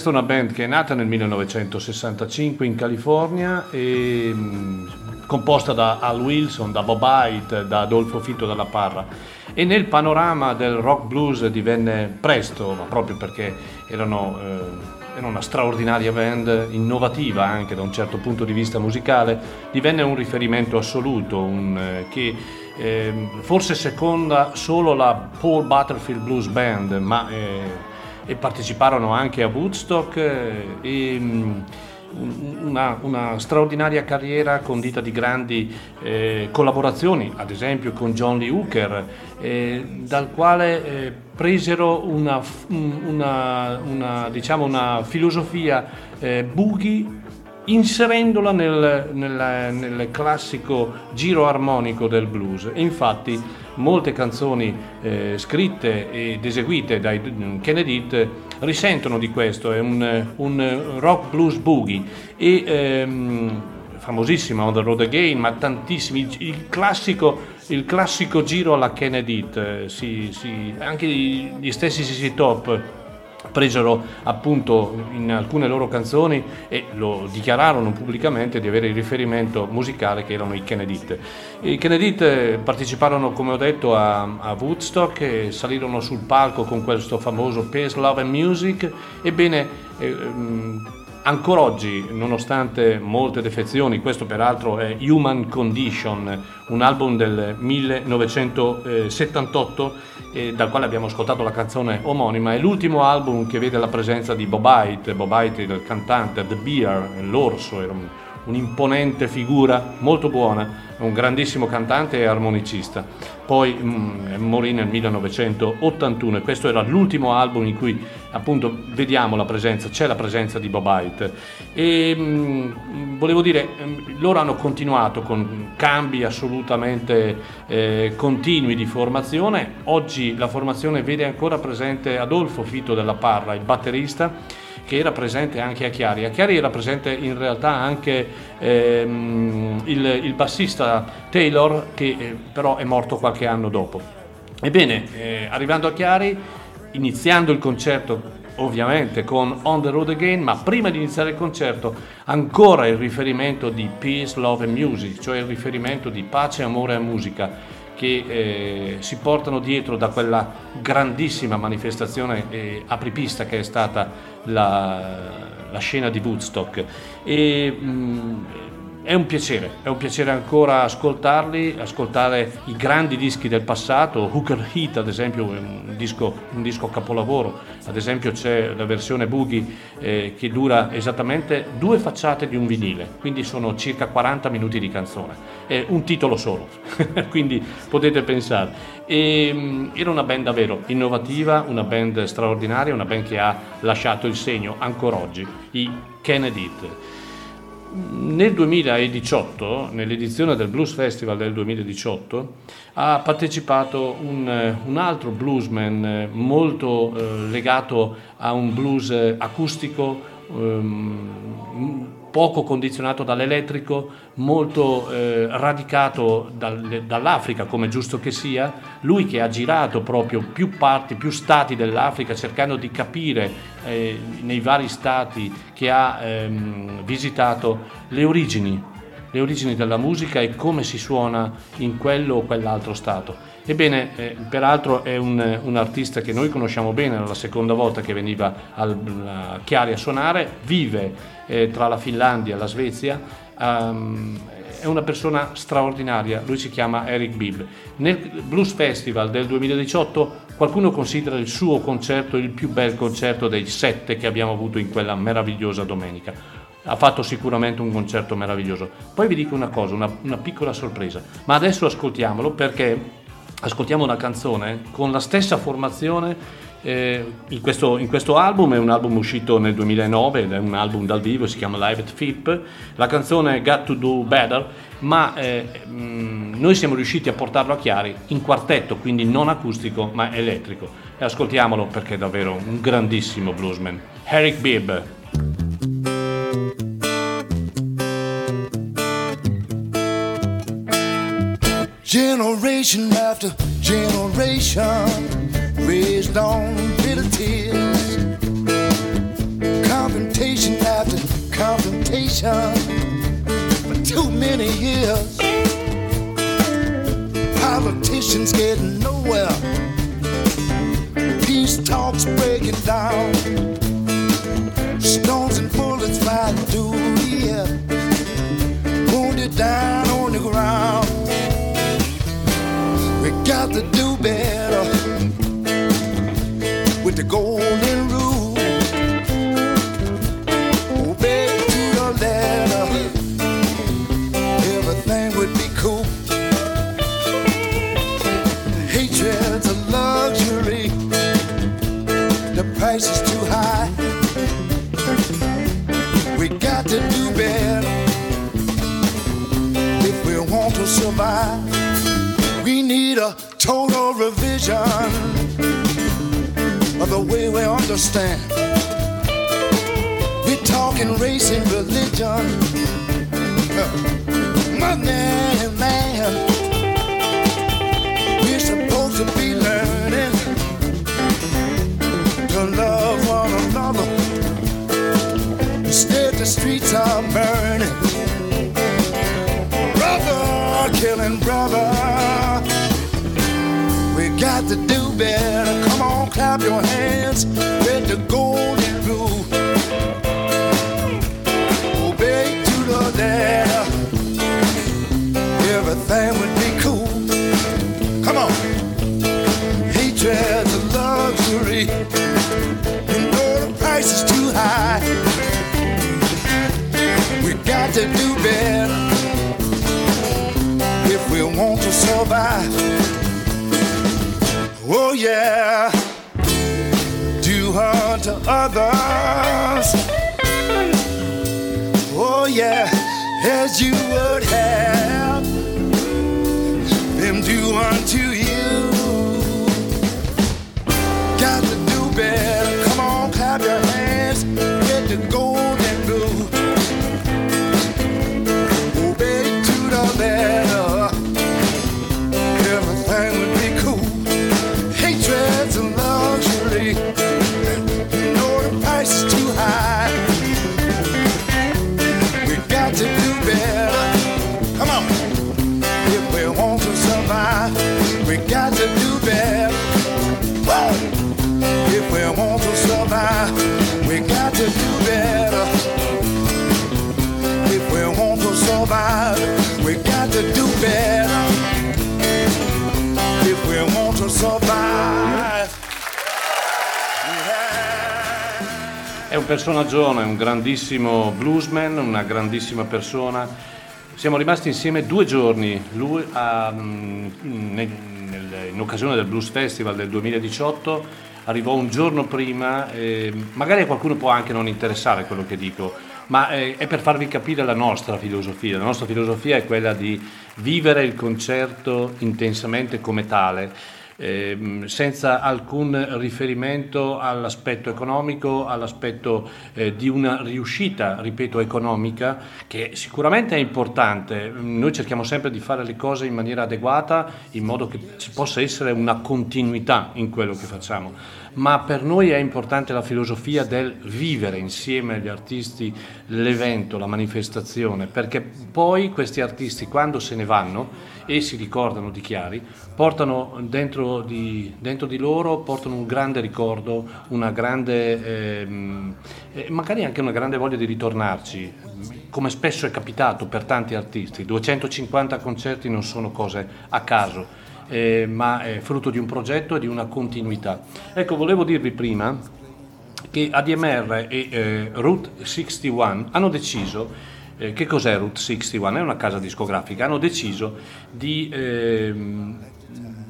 Questa è una band che è nata nel 1965 in California e mh, composta da Al Wilson, da Bob Hyde, da Adolfo Fitto dalla Parra. E nel panorama del rock blues divenne presto, ma proprio perché erano, eh, era una straordinaria band, innovativa anche da un certo punto di vista musicale, divenne un riferimento assoluto, un, eh, che eh, forse seconda solo la Paul Butterfield Blues Band, ma eh, e parteciparono anche a Woodstock eh, e mm, una, una, straordinaria carriera condita di grandi eh, collaborazioni, ad esempio con John Lee Hooker, eh, dal quale eh, presero una, una, diciamo una filosofia eh, boogie inserendola nel, nel, nel, classico giro armonico del blues. Infatti molte canzoni eh, scritte ed eseguite dai mm, Kennedy risentono di questo, è un, un rock blues boogie. E ehm, famosissima On the Road Again, ma tantissimi, il classico, il classico giro alla Kennedy, eh, si, si, anche gli stessi CC Top presero appunto in alcune loro canzoni e lo dichiararono pubblicamente di avere il riferimento musicale che erano i Kennedy. I Kennedy parteciparono come ho detto a, a Woodstock e salirono sul palco con questo famoso Peace, Love and Music ebbene eh, Ancora oggi, nonostante molte defezioni, questo peraltro è Human Condition, un album del 1978 eh, dal quale abbiamo ascoltato la canzone omonima, è l'ultimo album che vede la presenza di Bob Hyde, Bob Hyde il cantante, The Bear, l'orso, era un, un'imponente figura, molto buona, un grandissimo cantante e armonicista. Poi mh, mm, morì nel 1981 e questo era l'ultimo album in cui appunto vediamo la presenza, c'è la presenza di Bob Hyde. E mh, mm, volevo dire, mm, loro hanno continuato con cambi assolutamente eh, continui di formazione. Oggi la formazione vede ancora presente Adolfo Fito della Parra, il batterista che era presente anche a Chiari. A Chiari era presente in realtà anche ehm, il, il, bassista Taylor, che eh, però è morto qualche anno dopo. Ebbene, eh, arrivando a Chiari, iniziando il concerto ovviamente con On the Road Again, ma prima di iniziare il concerto ancora il riferimento di Peace, Love and Music, cioè il riferimento di pace, amore e musica che eh, si portano dietro da quella grandissima manifestazione eh, apripista che è stata la, la scena di Woodstock. E, mh, è un piacere, è un piacere ancora ascoltarli, ascoltare i grandi dischi del passato, Hooker Heat ad esempio un disco, un disco capolavoro, ad esempio c'è la versione Boogie eh, che dura esattamente due facciate di un vinile, quindi sono circa 40 minuti di canzone, è un titolo solo, quindi potete pensare. E, mm, era una band davvero innovativa, una band straordinaria, una band che ha lasciato il segno ancora oggi, i Kennedy. Nel 2018, nell'edizione del Blues Festival del 2018, ha partecipato un, un altro bluesman eh, molto eh, legato a un blues acustico, ehm, poco condizionato dall'elettrico, molto eh, radicato dal, dall'Africa come giusto che sia, lui che ha girato proprio più parti, più stati dell'Africa cercando di capire eh, nei vari stati che ha ehm, visitato le origini le origini della musica e come si suona in quello o quell'altro stato. Ebbene, eh, peraltro è un, un, artista che noi conosciamo bene, era la seconda volta che veniva al, a Chiari a suonare, vive eh, tra la Finlandia e la Svezia, um, è una persona straordinaria, lui si chiama Eric Bibb. Nel Blues Festival del 2018 qualcuno considera il suo concerto il più bel concerto dei sette che abbiamo avuto in quella meravigliosa domenica. Ha fatto sicuramente un concerto meraviglioso. Poi vi dico una cosa, una, una piccola sorpresa, ma adesso ascoltiamolo perché ascoltiamo una canzone con la stessa formazione eh, in, questo, in, questo, album, è un album uscito nel 2009 ed è un album dal vivo, si chiama Live at FIP, la canzone Got to Do Better, ma eh, mh, mm, noi siamo riusciti a portarlo a Chiari in quartetto, quindi non acustico ma elettrico. E ascoltiamolo perché è davvero un grandissimo bluesman. Eric Bibb. Generation after generation raised on bitter tears. Confrontation after confrontation for too many years. Politicians getting nowhere. Peace talks breaking down. Stones and bullets flying through the air. Down on the ground. We got to do better golden the way we understand. We're talking race and religion, money and man. We're supposed to be learning to love one another. Instead, the streets are burning. Brother killing brother. Got to do better. Come on, clap your hands. Let the golden rule. Obey to the dare. Everything would be cool. Come on. Hatred's a luxury. You know the price is too high. We got to do better if we want to survive. Oh yeah, do unto others. Oh yeah, as you would have È un personaggio, è un grandissimo bluesman, una grandissima persona. Siamo rimasti insieme due giorni, lui a, mm, in occasione del Blues Festival del 2018 arrivò un giorno prima, eh, magari a qualcuno può anche non interessare quello che dico, ma è, è per farvi capire la nostra filosofia. La nostra filosofia è quella di vivere il concerto intensamente come tale. Eh, senza alcun riferimento all'aspetto economico, all'aspetto eh, di una riuscita, ripeto, economica, che sicuramente è importante. Noi cerchiamo sempre di fare le cose in maniera adeguata, in modo che ci possa essere una continuità in quello che facciamo ma per noi è importante la filosofia del vivere insieme agli artisti l'evento, la manifestazione, perché poi questi artisti quando se ne vanno e si ricordano di Chiari, portano dentro di, dentro di loro un grande ricordo, una grande, ehm, magari anche una grande voglia di ritornarci, come spesso è capitato per tanti artisti. 250 concerti non sono cose a caso, eh, ma è frutto di un progetto e di una continuità. Ecco, volevo dirvi prima che ADMR e eh, Route 61 hanno deciso eh, che cos'è Route 61? È una casa discografica, hanno deciso di, eh,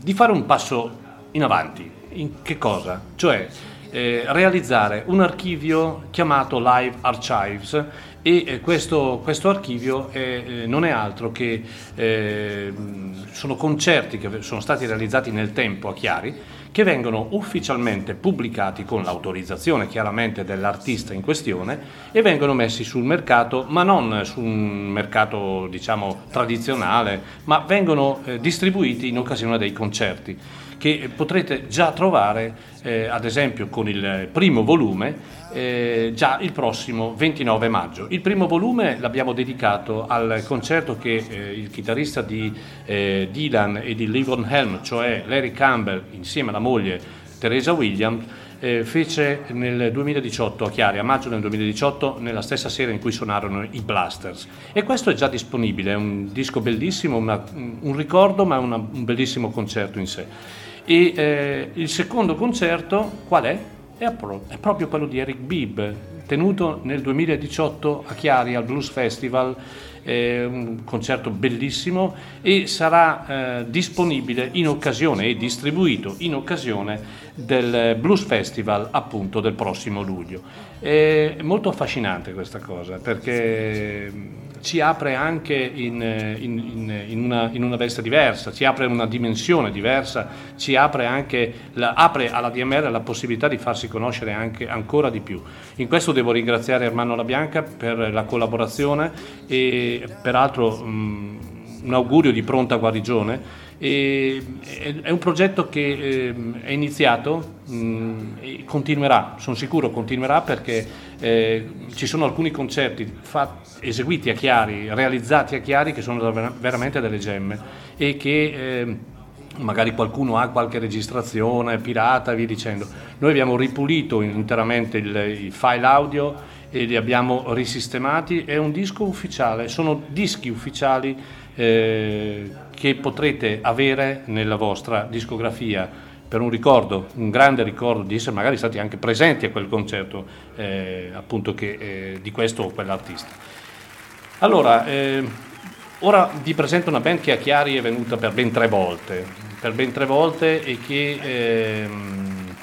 di fare un passo in avanti. In che cosa? Cioè eh, realizzare un archivio chiamato Live Archives e eh, questo, questo archivio è, eh, non è altro che eh, sono concerti che sono stati realizzati nel tempo a Chiari che vengono ufficialmente pubblicati con l'autorizzazione chiaramente dell'artista in questione e vengono messi sul mercato, ma non su un mercato diciamo tradizionale, ma vengono eh, distribuiti in occasione dei concerti che potrete già trovare eh, ad esempio con il primo volume eh, già il prossimo 29 maggio. Il primo volume l'abbiamo dedicato al concerto che eh, il chitarrista di eh, Dylan e di Livon Helm, cioè Larry Campbell insieme alla moglie Teresa Williams, eh, fece nel 2018 a Chiari, a maggio del 2018, nella stessa sera in cui suonarono i Blasters. E questo è già disponibile, è un disco bellissimo, una, un ricordo, ma una, un bellissimo concerto in sé. E eh, il secondo concerto qual è? È, pro- è, proprio quello di Eric Bibb, tenuto nel 2018 a Chiari al Blues Festival, eh, un concerto bellissimo e sarà eh, disponibile in occasione e distribuito in occasione del Blues Festival appunto del prossimo luglio. È molto affascinante questa cosa perché ci apre anche in, in, in, in, una, una, veste diversa, ci apre una dimensione diversa, ci apre anche la, apre alla DMR la possibilità di farsi conoscere anche ancora di più. In questo devo ringraziare Ermanno La Bianca per la collaborazione e peraltro mh, un augurio di pronta guarigione e è un progetto che eh, è iniziato mh, continuerà, sono sicuro continuerà perché eh, ci sono alcuni concerti fat, eseguiti a Chiari, realizzati a Chiari che sono veramente delle gemme e che eh, magari qualcuno ha qualche registrazione pirata via dicendo. Noi abbiamo ripulito interamente il, il file audio e li abbiamo risistemati, è un disco ufficiale, sono dischi ufficiali eh, che potrete avere nella vostra discografia per un ricordo, un grande ricordo di essere magari stati anche presenti a quel concerto eh, appunto che, eh, di questo o quell'artista. Allora, eh, ora vi presento una band che a Chiari è venuta per ben tre volte, per ben tre volte e che ehm,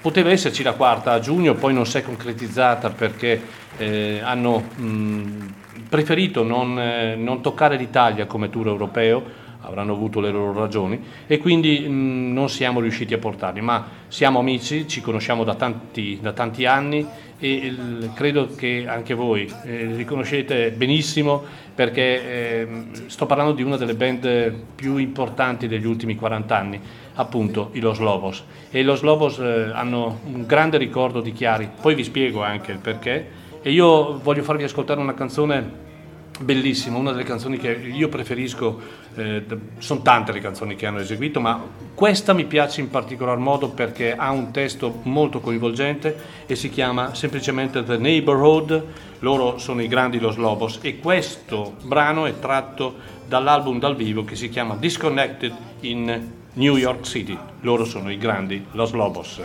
poteva esserci la quarta a giugno, poi non si è concretizzata perché eh, hanno mh, preferito non, eh, non toccare l'Italia come tour europeo avranno avuto le loro ragioni e quindi mh, non siamo riusciti a portarli, ma siamo amici, ci conosciamo da tanti, da tanti anni e il, credo che anche voi eh, li conoscete benissimo perché eh, sto parlando di una delle band più importanti degli ultimi 40 anni, appunto i Los Lobos. E i Los Lobos eh, hanno un grande ricordo di Chiari, poi vi spiego anche il perché e io voglio farvi ascoltare una canzone bellissima, una delle canzoni che io preferisco, eh, sono tante le canzoni che hanno eseguito, ma questa mi piace in particolar modo perché ha un testo molto coinvolgente e si chiama semplicemente The Neighborhood, loro sono i grandi Los Lobos e questo brano è tratto dall'album dal vivo che si chiama Disconnected in New York City, loro sono i grandi Los Lobos.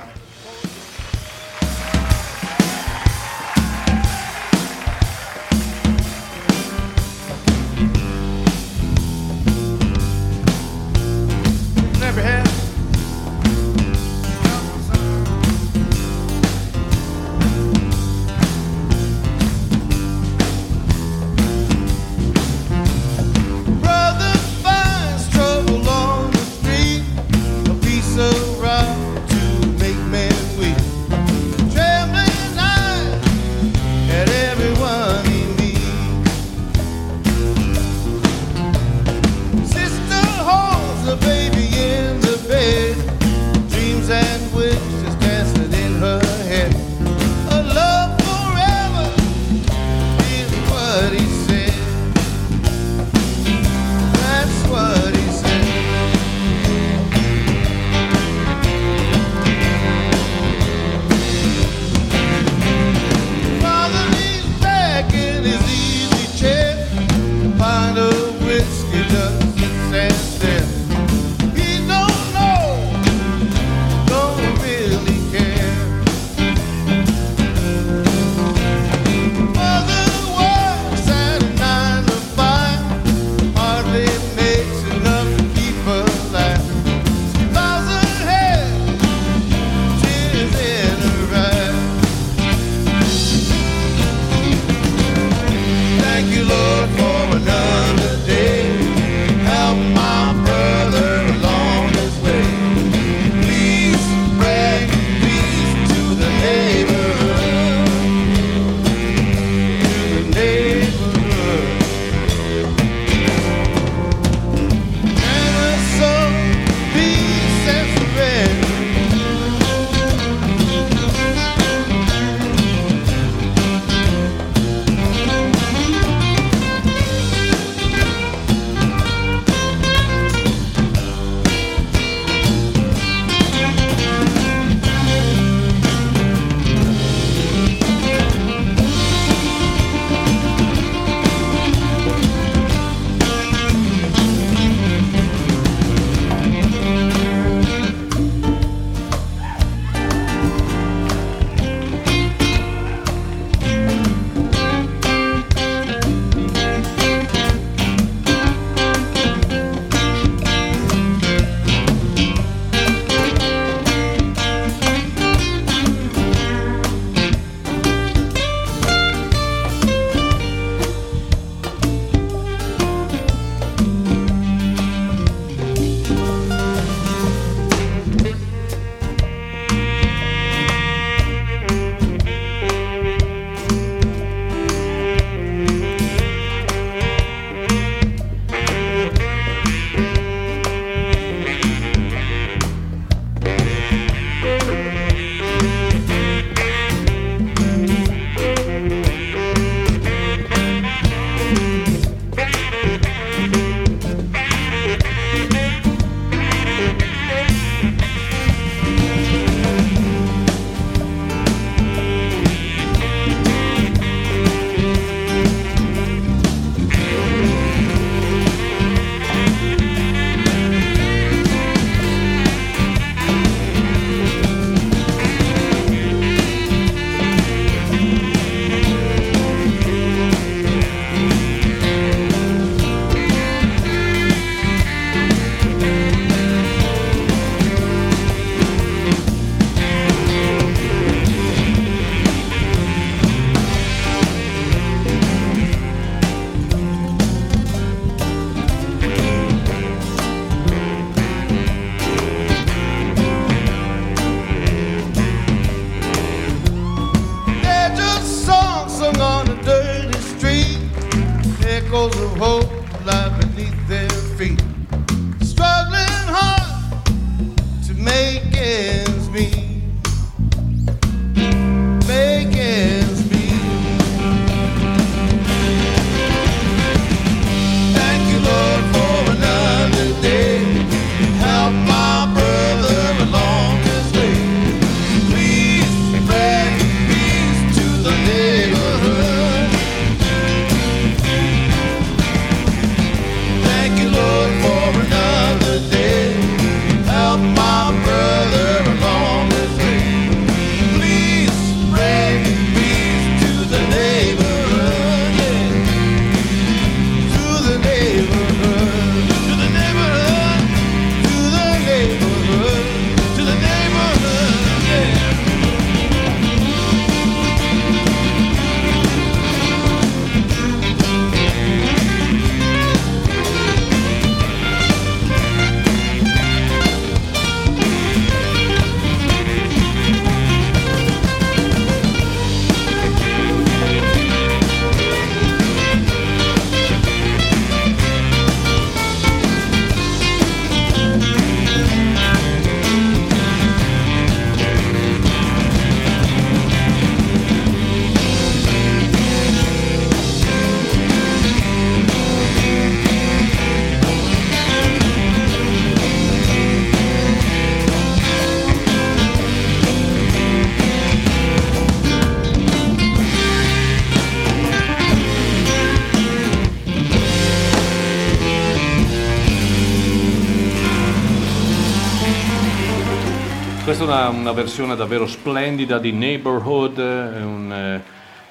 Questa è una, una versione davvero splendida di Neighborhood, è un, eh,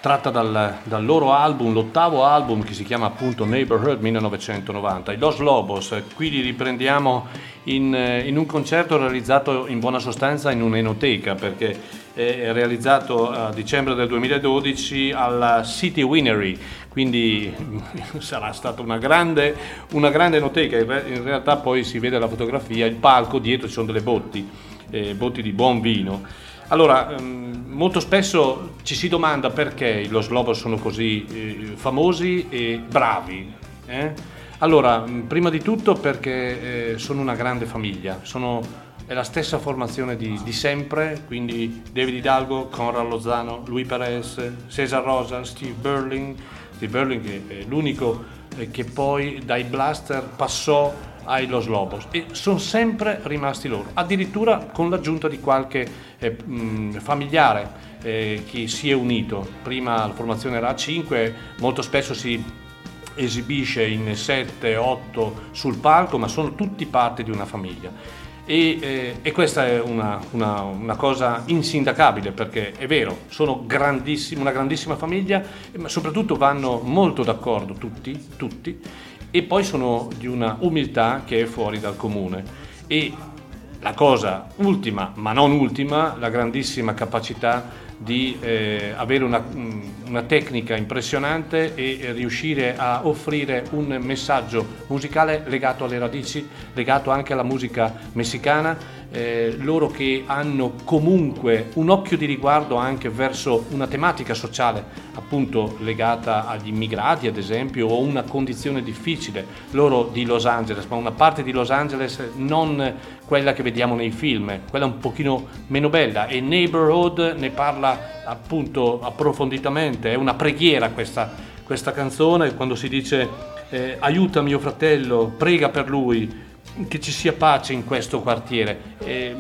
tratta dal, dal loro album, l'ottavo album che si chiama appunto Neighborhood 1990. I Los Lobos, eh, qui li riprendiamo in, eh, in un concerto realizzato in buona sostanza in un'enoteca perché è realizzato a dicembre del 2012 alla City Winery, quindi sarà stata una grande, una grande re- in realtà poi si vede la fotografia, il palco, dietro ci sono delle botti, eh, botti di buon vino. Allora, ehm, molto spesso ci si domanda perché i Los Lobos sono così eh, famosi e bravi. eh? Allora, mh, prima di tutto perché eh, sono una grande famiglia, sono, è la stessa formazione di, di sempre, quindi David Hidalgo, Conrad Lozano, Luis Perez, Cesar Rosa, Steve Burling, Steve Burling che è l'unico eh, che poi dai Blaster passò ai Los Lobos e sono sempre rimasti loro, addirittura con l'aggiunta di qualche eh, mh, familiare eh, che si è unito. Prima la formazione era a 5, molto spesso si esibisce in 7, 8 sul palco, ma sono tutti parte di una famiglia. E, eh, e questa è una, una- una cosa insindacabile perché è vero, sono grandissimi, una grandissima famiglia, ma soprattutto vanno molto d'accordo tutti, tutti, e poi sono di una umiltà che è fuori dal comune. E la cosa ultima, ma non ultima, la grandissima capacità di eh, avere una, mm, una tecnica impressionante e riuscire a offrire un messaggio musicale legato alle radici, legato anche alla musica messicana, eh, loro che hanno comunque un occhio di riguardo anche verso una tematica sociale, appunto legata agli immigrati ad esempio, o una condizione difficile, loro di Los Angeles, ma una parte di Los Angeles non quella che vediamo nei film, quella un pochino meno bella. E Neighborhood ne parla appunto approfonditamente, è una preghiera questa, questa canzone quando si dice eh, aiuta mio fratello, prega per lui, che ci sia pace in questo quartiere. Eh,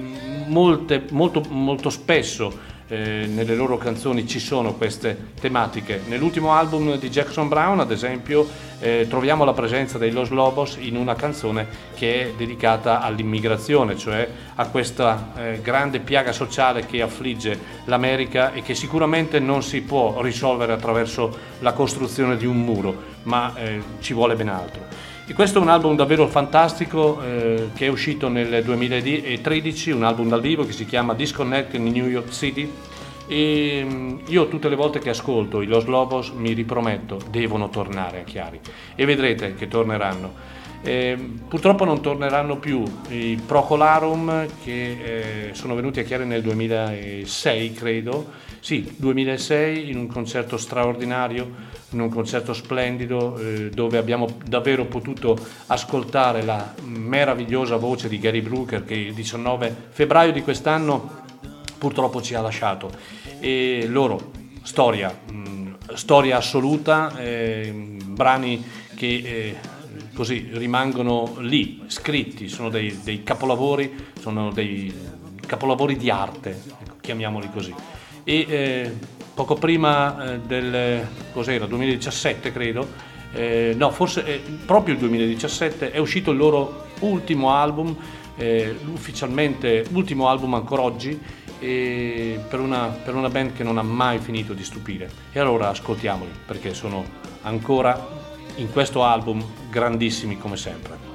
molte- molto, molto spesso eh, nelle loro canzoni ci sono queste tematiche. Nell'ultimo album di Jackson Brown, ad esempio, eh, troviamo la presenza dei Los Lobos in una canzone che è dedicata all'immigrazione, cioè a questa eh, grande piaga sociale che affligge l'America e che sicuramente non si può risolvere attraverso la costruzione di un muro, ma eh, ci vuole ben altro. E questo è un album davvero fantastico eh, che è uscito nel 2013, un album dal vivo che si chiama Disconnect in New York City e mm, io tutte le volte che ascolto i Los Lobos mi riprometto devono tornare a Chiari e vedrete che torneranno. Eh, purtroppo non torneranno più i Procolarum che eh, sono venuti a Chiari nel 2006, credo. Sì, 2006 in un concerto straordinario, in un concerto splendido eh, dove abbiamo davvero potuto ascoltare la meravigliosa voce di Gary Brooker che il 19 febbraio di quest'anno purtroppo ci ha lasciato. E loro, storia, mh, storia assoluta, eh, brani che eh, così rimangono lì, scritti, sono dei, dei capolavori, sono dei capolavori di arte, ecco, chiamiamoli così. E eh, poco prima eh, del, cos'era, 2017 credo, eh, no forse eh, proprio il 2017 è uscito il loro ultimo album, eh, ufficialmente ultimo album ancora oggi, per una, per una band che non ha mai finito di stupire. E allora ascoltiamoli perché sono ancora in questo album grandissimi come sempre.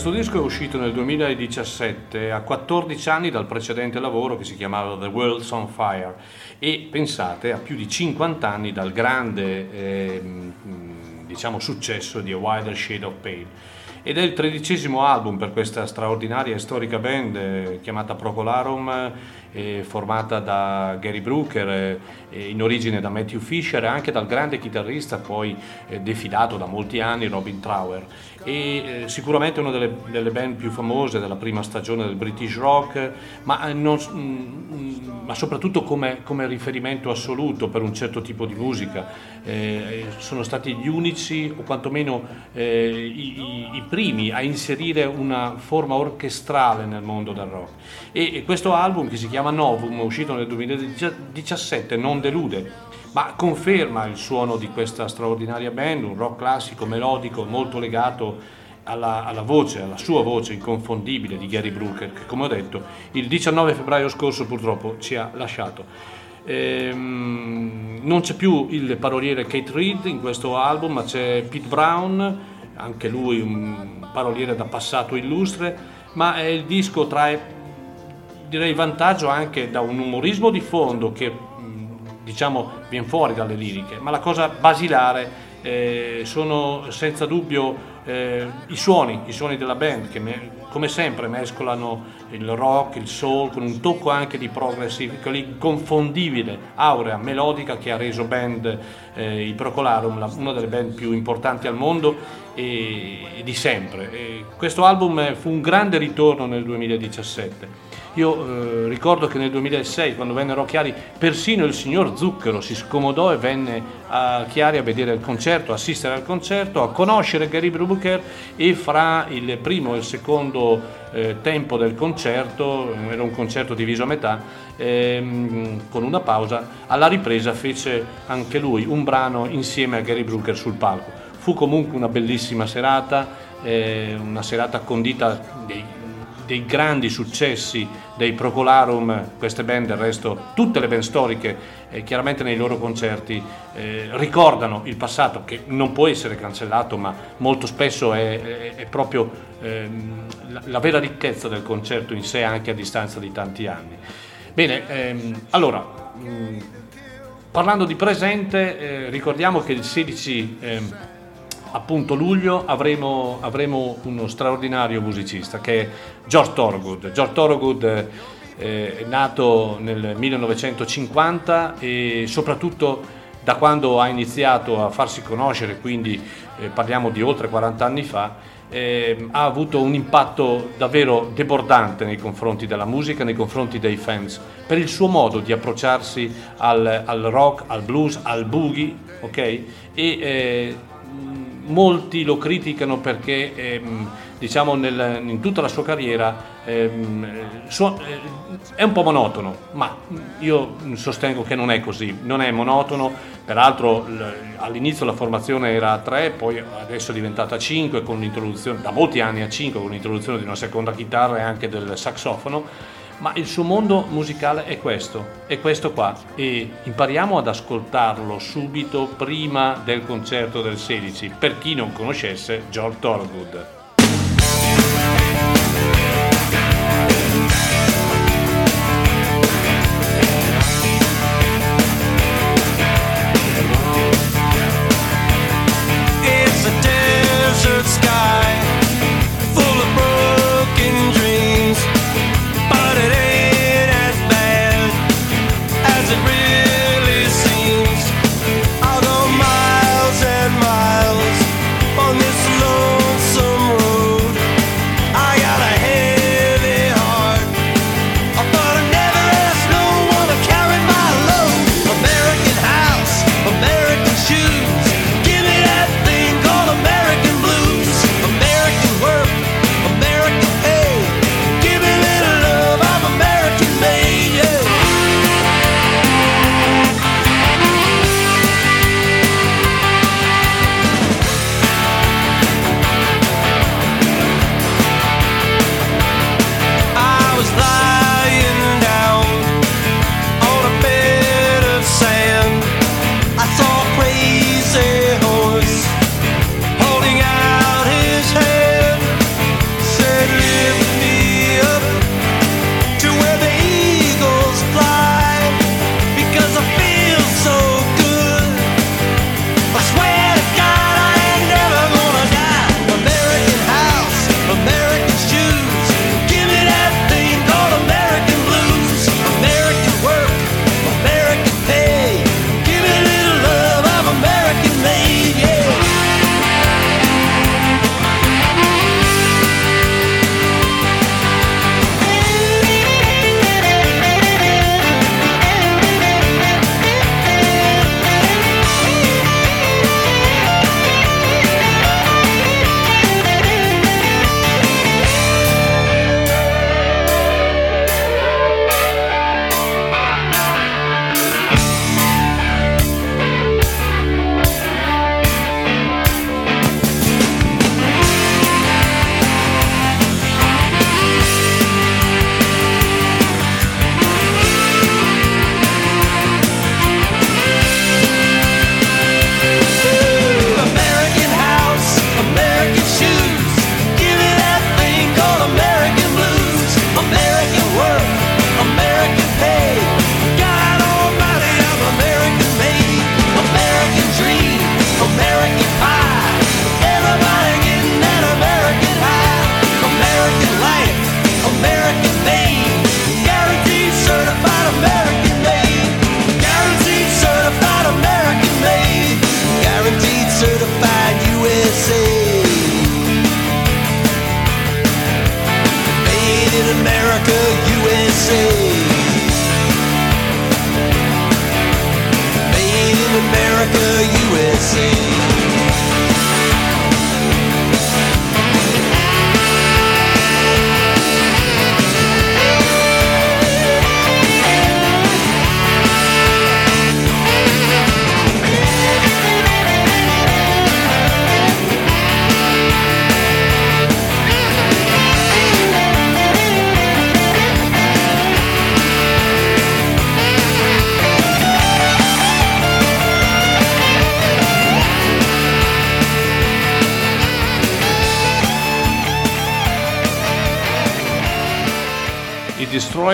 Questo disco è uscito nel 2017, a 14 anni dal precedente lavoro che si chiamava The World's on Fire. E pensate a più di 50 anni dal grande eh, diciamo, successo di A Wider Shade of Pale. Ed è il tredicesimo album per questa straordinaria e storica band eh, chiamata Procolarum eh, formata da Gary Brooker, eh, in origine da Matthew Fisher e anche dal grande chitarrista poi eh, defilato da molti anni Robin Trower. E eh, sicuramente una delle, delle, band più famose della prima stagione del British Rock ma, non, mm, ma soprattutto come, come, riferimento assoluto per un certo tipo di musica. Eh, sono stati gli unici o quantomeno eh, i, i, i, primi a inserire una forma orchestrale nel mondo del rock. E, e questo album che si chiama chiama Novum, uscito nel 2017, non delude, ma conferma il suono di questa straordinaria band, un rock classico, melodico, molto legato alla, alla, voce, alla sua voce inconfondibile di Gary Brooker, che come ho detto il 19 febbraio scorso purtroppo ci ha lasciato. Ehm, non c'è più il paroliere Kate Reed in questo album, ma c'è Pete Brown, anche lui un paroliere da passato illustre, ma il disco trae direi vantaggio anche da un umorismo di fondo che diciamo viene fuori dalle liriche, ma la cosa basilare eh, sono senza dubbio eh, i suoni, i suoni della band che me, come sempre mescolano il rock, il soul con un tocco anche di progressive, inconfondibile, aurea, melodica che ha reso band eh, i Procolarum la, una delle band più importanti al mondo e, e di sempre. E questo album fu un grande ritorno nel 2017 io eh, ricordo che nel 2006, quando vennero a Chiari, persino il signor Zucchero si scomodò e venne a Chiari a vedere il concerto, assistere al concerto, a conoscere Gary Brubaker e fra il primo e il secondo eh, tempo del concerto, era un concerto diviso a metà, ehm, con una pausa, alla ripresa fece anche lui un brano insieme a Gary Brooker sul palco. Fu comunque una bellissima serata, eh, una serata condita dei dei grandi successi dei Procolarum, queste band del resto, tutte le band storiche, eh, chiaramente nei loro concerti eh, ricordano il passato che non può essere cancellato, ma molto spesso è, è, è proprio ehm, la, la, vera ricchezza del concerto in sé anche a distanza di tanti anni. Bene, ehm, allora, mh, mm, parlando di presente, eh, ricordiamo che il 16 ehm, appunto luglio avremo, avremo, uno straordinario musicista che è George Thorogood. George Thorogood eh, è nato nel 1950 e soprattutto da quando ha iniziato a farsi conoscere, quindi eh, parliamo di oltre 40 anni fa, eh, ha avuto un impatto davvero debordante nei confronti della musica, nei confronti dei fans, per il suo modo di approcciarsi al, al rock, al blues, al boogie, ok? E eh, molti lo criticano perché ehm, diciamo nel, in tutta la sua carriera ehm, so, eh, è un po' monotono, ma io sostengo che non è così, non è monotono, peraltro l- all'inizio la formazione era a tre, poi adesso è diventata a cinque con l'introduzione, da molti anni a cinque con l'introduzione di una seconda chitarra e anche del saxofono ma il suo mondo musicale è questo, è questo qua e impariamo ad ascoltarlo subito prima del concerto del 16 per chi non conoscesse George Thorogood.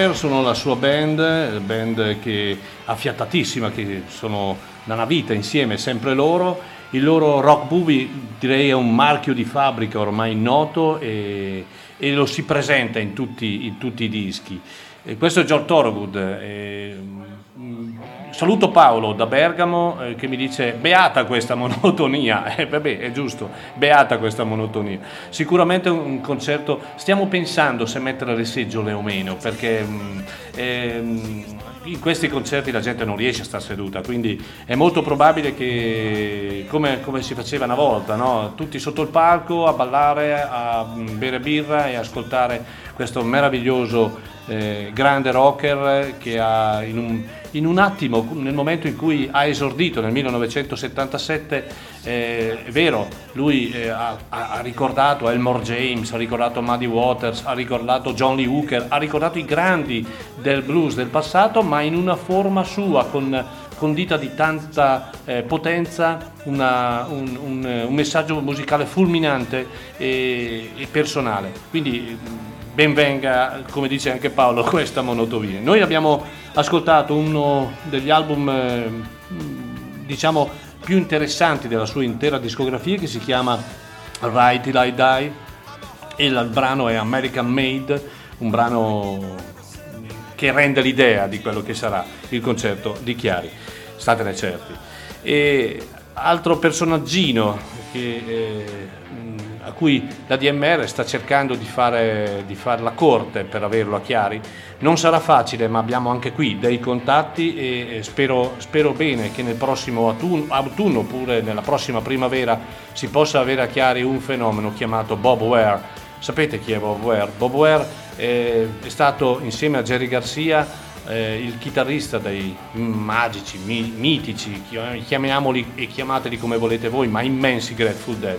Destroyer sono la sua band, band che affiatatissima, che sono da una vita insieme, sempre loro. Il loro rock movie direi è un marchio di fabbrica ormai noto e, e lo si presenta in tutti, in tutti i dischi. E questo è George Thorogood. E, saluto Paolo da Bergamo eh, che mi dice beata questa monotonia, eh, vabbè è giusto, beata questa monotonia. Sicuramente un concerto, stiamo pensando se mettere le seggiole o meno, perché mh, mm, ehm, in questi concerti la gente non riesce a stare seduta, quindi è molto probabile che, come, come si faceva una volta, no? tutti sotto il palco a ballare, a mm, bere birra e ascoltare questo meraviglioso eh, grande rocker che ha in un, in un, attimo, nel momento in cui ha esordito nel 1977, eh, è vero, lui eh, ha, ha, ricordato Elmore James, ha ricordato Muddy Waters, ha ricordato John Lee Hooker, ha ricordato i grandi del blues del passato, ma in una forma sua, con, dita di tanta eh, potenza, una, un, un, un, messaggio musicale fulminante e, e personale. Quindi benvenga, come dice anche Paolo, questa monotonia. Noi abbiamo ascoltato uno degli album, eh, diciamo, più interessanti della sua intera discografia che si chiama Ride Till I Die e il brano è American Made, un brano che rende l'idea di quello che sarà il concerto di Chiari, statene certi. E altro personaggino che eh, a cui la DMR sta cercando di fare, di fare, la corte per averlo a Chiari. Non sarà facile, ma abbiamo anche qui dei contatti e spero, spero bene che nel prossimo autunno, autunno oppure nella prossima primavera si possa avere a Chiari un fenomeno chiamato Bob Ware. Sapete chi è Bob Ware? Bob Ware è, è stato insieme a Jerry Garcia eh, il chitarrista dei magici, mi, mitici, chiamiamoli e chiamateli come volete voi, ma immensi Grateful Dead.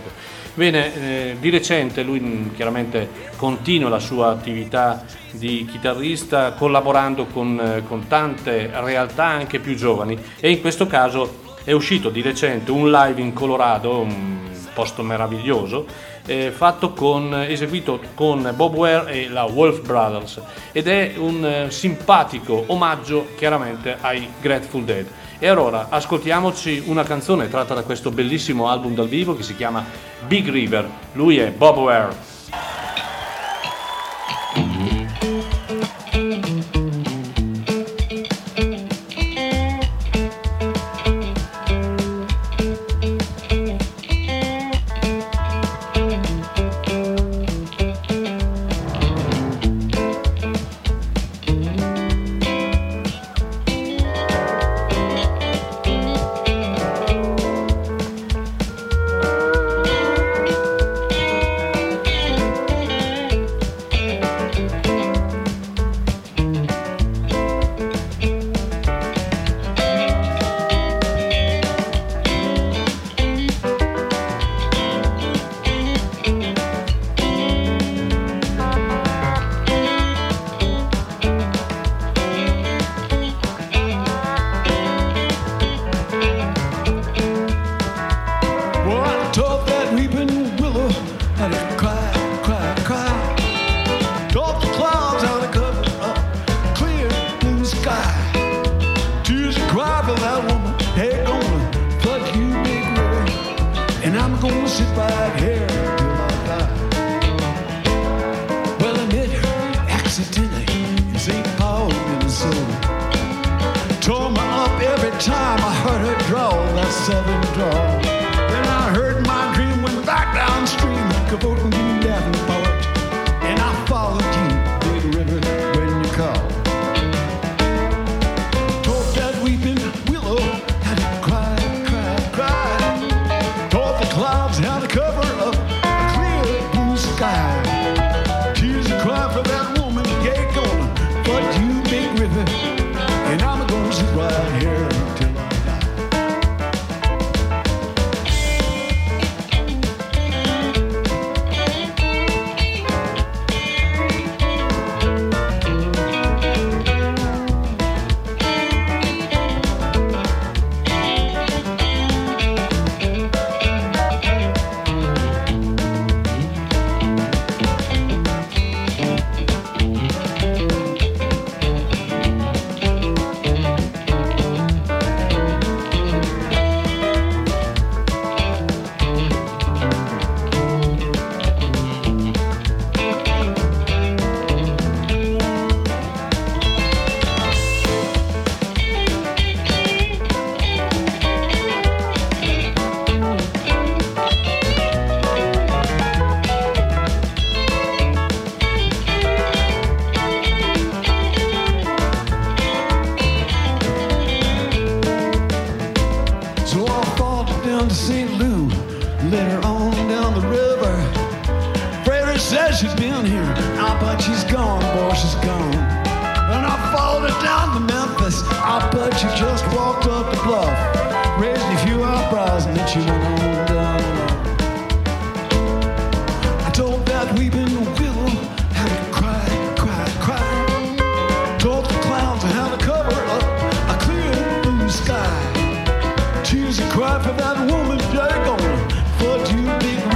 Bene, eh, di recente lui mm, chiaramente continua la sua attività di chitarrista collaborando con, eh, con tante realtà anche più giovani e in questo caso è uscito di recente un live in Colorado, un posto meraviglioso, eh, con, eseguito con Bob Ware e la Wolf Brothers ed è un eh, simpatico omaggio chiaramente ai Grateful Dead. E allora ascoltiamoci una canzone tratta da questo bellissimo album dal vivo che si chiama Big River. Lui è Bob Ware. for that woman jargon for two big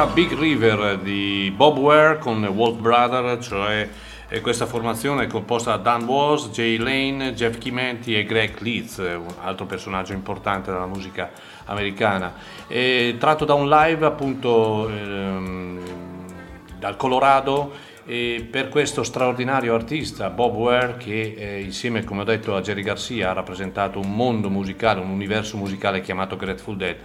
era Big River di Bob Ware con Walt Brother, cioè questa formazione è composta da Dan Was, Jay Lane, Jeff Chimenti e Greg Leeds, un altro personaggio importante della musica americana. E tratto da un live appunto ehm, dal Colorado e per questo straordinario artista Bob Ware che eh, insieme come ho detto a Jerry Garcia ha rappresentato un mondo musicale, un universo musicale chiamato Grateful Dead.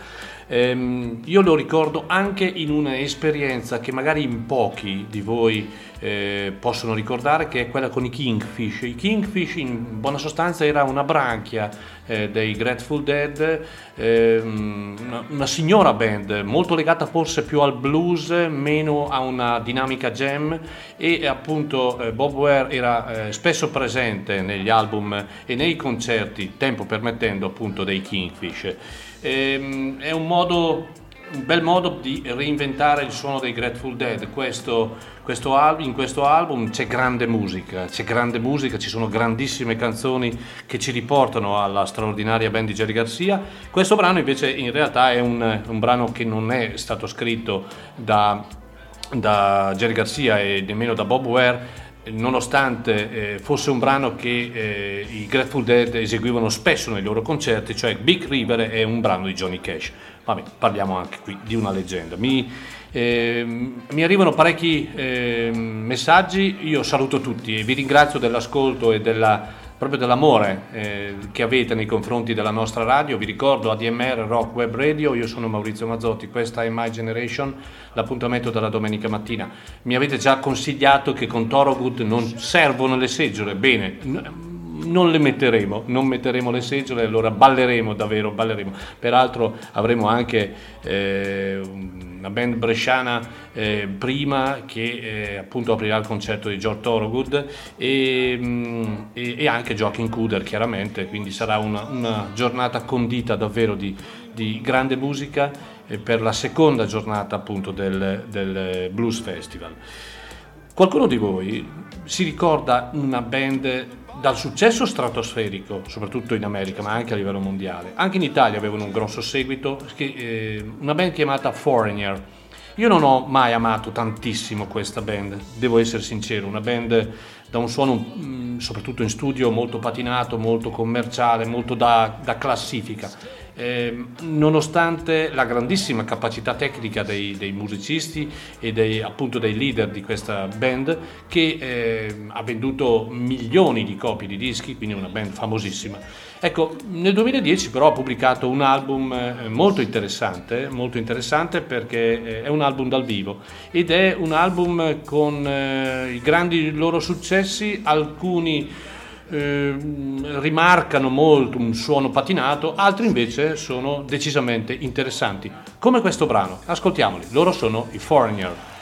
Ehm, io lo ricordo anche in un'esperienza che magari in pochi di voi eh, possono ricordare che è quella con i Kingfish. I Kingfish in buona sostanza era una branchia eh, dei Grateful Dead, ehm, una, una signora band molto legata forse più al blues, meno a una dinamica jam e appunto eh, Bob Ware era eh, spesso presente negli album e nei concerti, tempo permettendo appunto dei Kingfish. Ehm, è un modo un bel modo di reinventare il suono dei Grateful Dead. Questo, questo al- in questo album c'è grande musica, c'è grande musica, ci sono grandissime canzoni che ci riportano alla straordinaria band di Jerry Garcia. Questo brano invece in realtà è un, un brano che non è stato scritto da, da Jerry Garcia e nemmeno da Bob Ware nonostante eh, fosse un brano che eh, i Grateful Dead eseguivano spesso nei loro concerti, cioè Big River è un brano di Johnny Cash. Vabbè, parliamo anche qui di una leggenda. Mi, eh, mi arrivano parecchi eh, messaggi, io saluto tutti e vi ringrazio dell'ascolto e della proprio dell'amore eh, che avete nei confronti della nostra radio. Vi ricordo ADMR Rock Web Radio, io sono Maurizio Mazzotti, questa è My Generation, l'appuntamento della domenica mattina. Mi avete già consigliato che con Torogood non servono le seggiole, bene, non le metteremo, non metteremo le seggiole, allora balleremo davvero, balleremo. Peraltro avremo anche eh, una band bresciana eh, prima che eh, appunto aprirà il concerto di George Thorogood e, mm, e, e, anche Joaquin Kuder chiaramente, quindi sarà una, una giornata condita davvero di, di grande musica eh, per la seconda giornata appunto del, del Blues Festival. Qualcuno di voi si ricorda una band dal successo stratosferico, soprattutto in America, ma anche a livello mondiale. Anche in Italia avevano un grosso seguito, eh, una band chiamata Foreigner. Io non ho mai amato tantissimo questa band, devo essere sincero, una band da un suono, mm, soprattutto in studio, molto patinato, molto commerciale, molto da, da classifica eh, nonostante la grandissima capacità tecnica dei, dei musicisti e dei, appunto dei leader di questa band che eh, ha venduto milioni di copie di dischi, quindi una band famosissima. Ecco, nel 2010 però ha pubblicato un album eh, molto interessante, molto interessante perché eh, è un album dal vivo ed è un album con eh, i grandi loro successi, alcuni eh, rimarcano molto un suono patinato, altri invece sono decisamente interessanti, come questo brano. Ascoltiamoli, loro sono i Foreigner.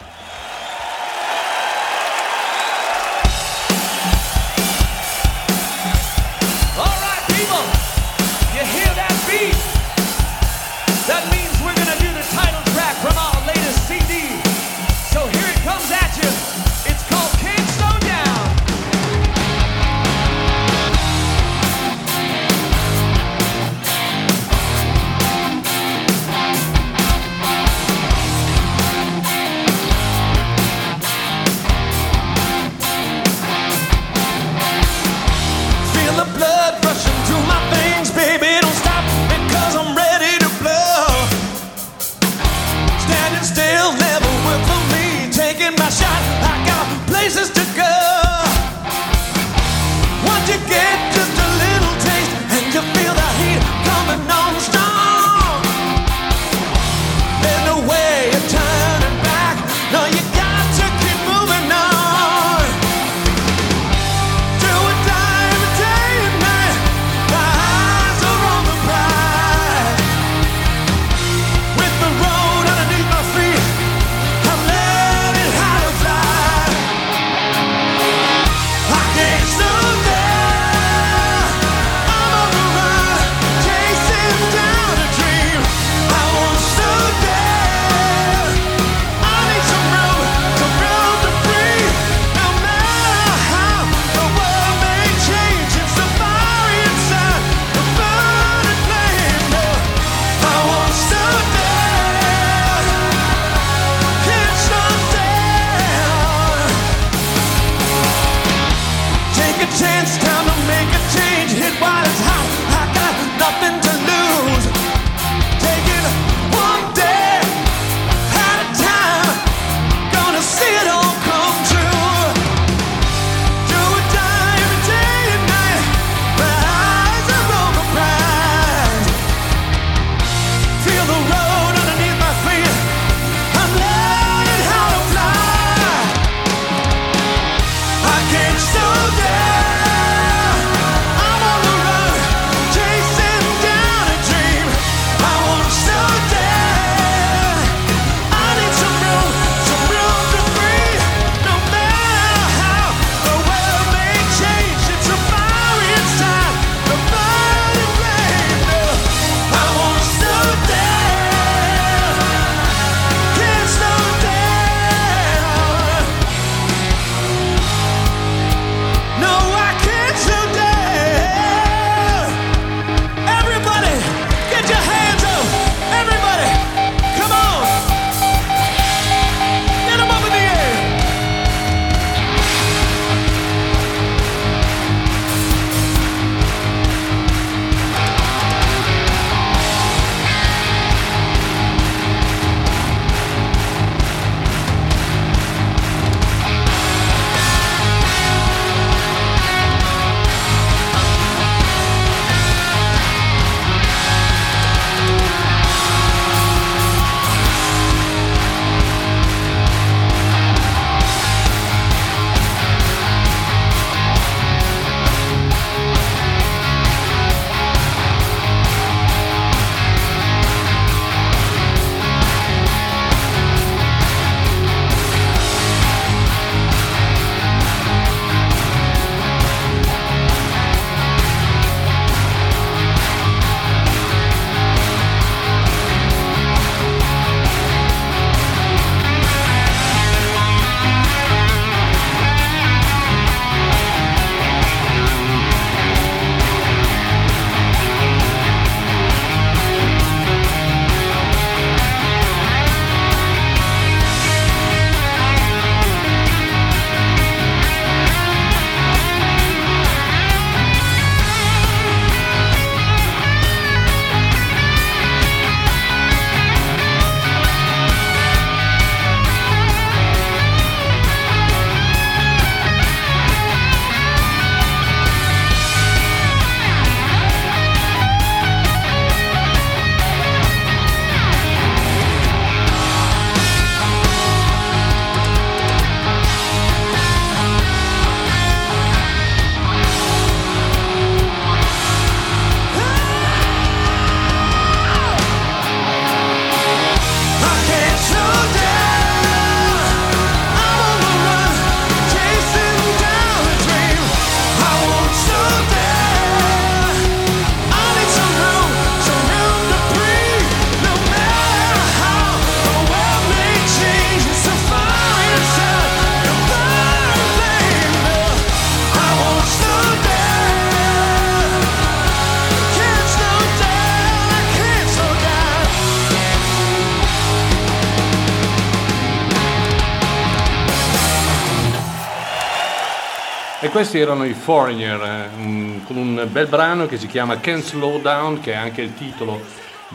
Questi erano i Foreigner, eh, con un bel brano che si chiama Can't Slow Down, che è anche il titolo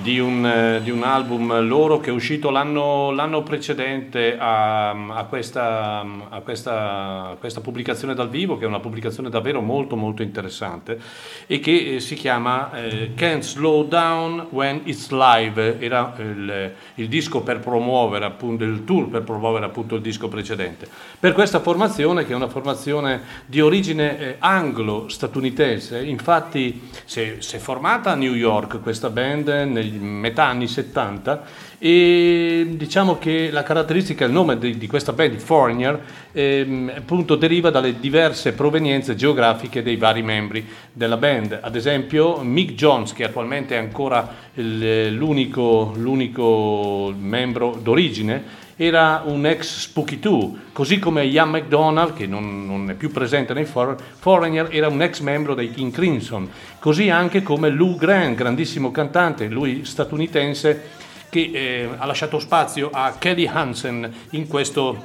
di un, eh, di un album loro che è uscito l'anno, l'anno precedente a, a questa, a questa- a questa pubblicazione dal vivo, che è una pubblicazione davvero molto molto interessante e che eh, si chiama eh, Can't Slow Down When It's Live, era il, il disco per promuovere appunto il tour per promuovere appunto il disco precedente. Per questa formazione che è una formazione di origine eh, anglo-statunitense, infatti si è, si è formata a New York questa band negli metà anni 70 e diciamo che la caratteristica, il nome di, di questa band, Foreigner, ehm, appunto deriva dalle diverse provenienze geografiche dei vari membri della band. Ad esempio Mick Jones, che attualmente è ancora il- l'unico, l'unico membro d'origine, era un ex Spooky 2, così come Ian McDonald, che non, non è più presente nei For- Foreigner, era un ex membro dei King Crimson, così anche come Lou Grant, grandissimo cantante, lui statunitense, che eh, ha lasciato spazio a Kelly Hansen in questo,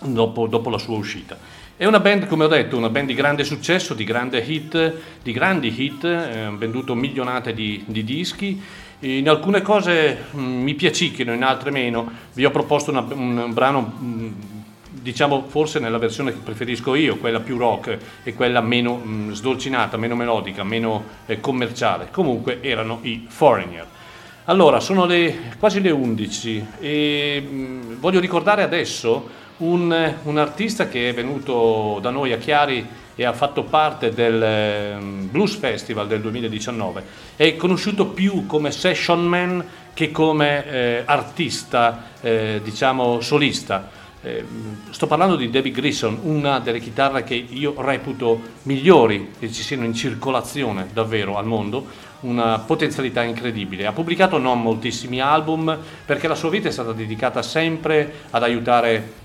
dopo, dopo la sua uscita. È una band, come ho detto, una band di grande successo, di, grande hit, di grandi hit, eh, venduto milionate di, di dischi. In alcune cose mh, mi piacicchino, in altre meno. Vi ho proposto una- un brano, mh, diciamo forse nella versione che preferisco io, quella più rock e quella meno mh, sdolcinata, meno melodica, meno eh, commerciale. Comunque erano i Foreigner. Allora, sono le, quasi le 11 e voglio ricordare adesso un, un artista che è venuto da noi a Chiari e ha fatto parte del eh, Blues Festival del 2019. È conosciuto più come session man che come eh, artista, eh, diciamo, solista. Eh, sto parlando di David Grissom, una delle chitarre che io reputo migliori che ci siano in circolazione davvero al mondo, una potenzialità incredibile. Ha pubblicato non moltissimi album perché la sua vita è stata dedicata sempre ad aiutare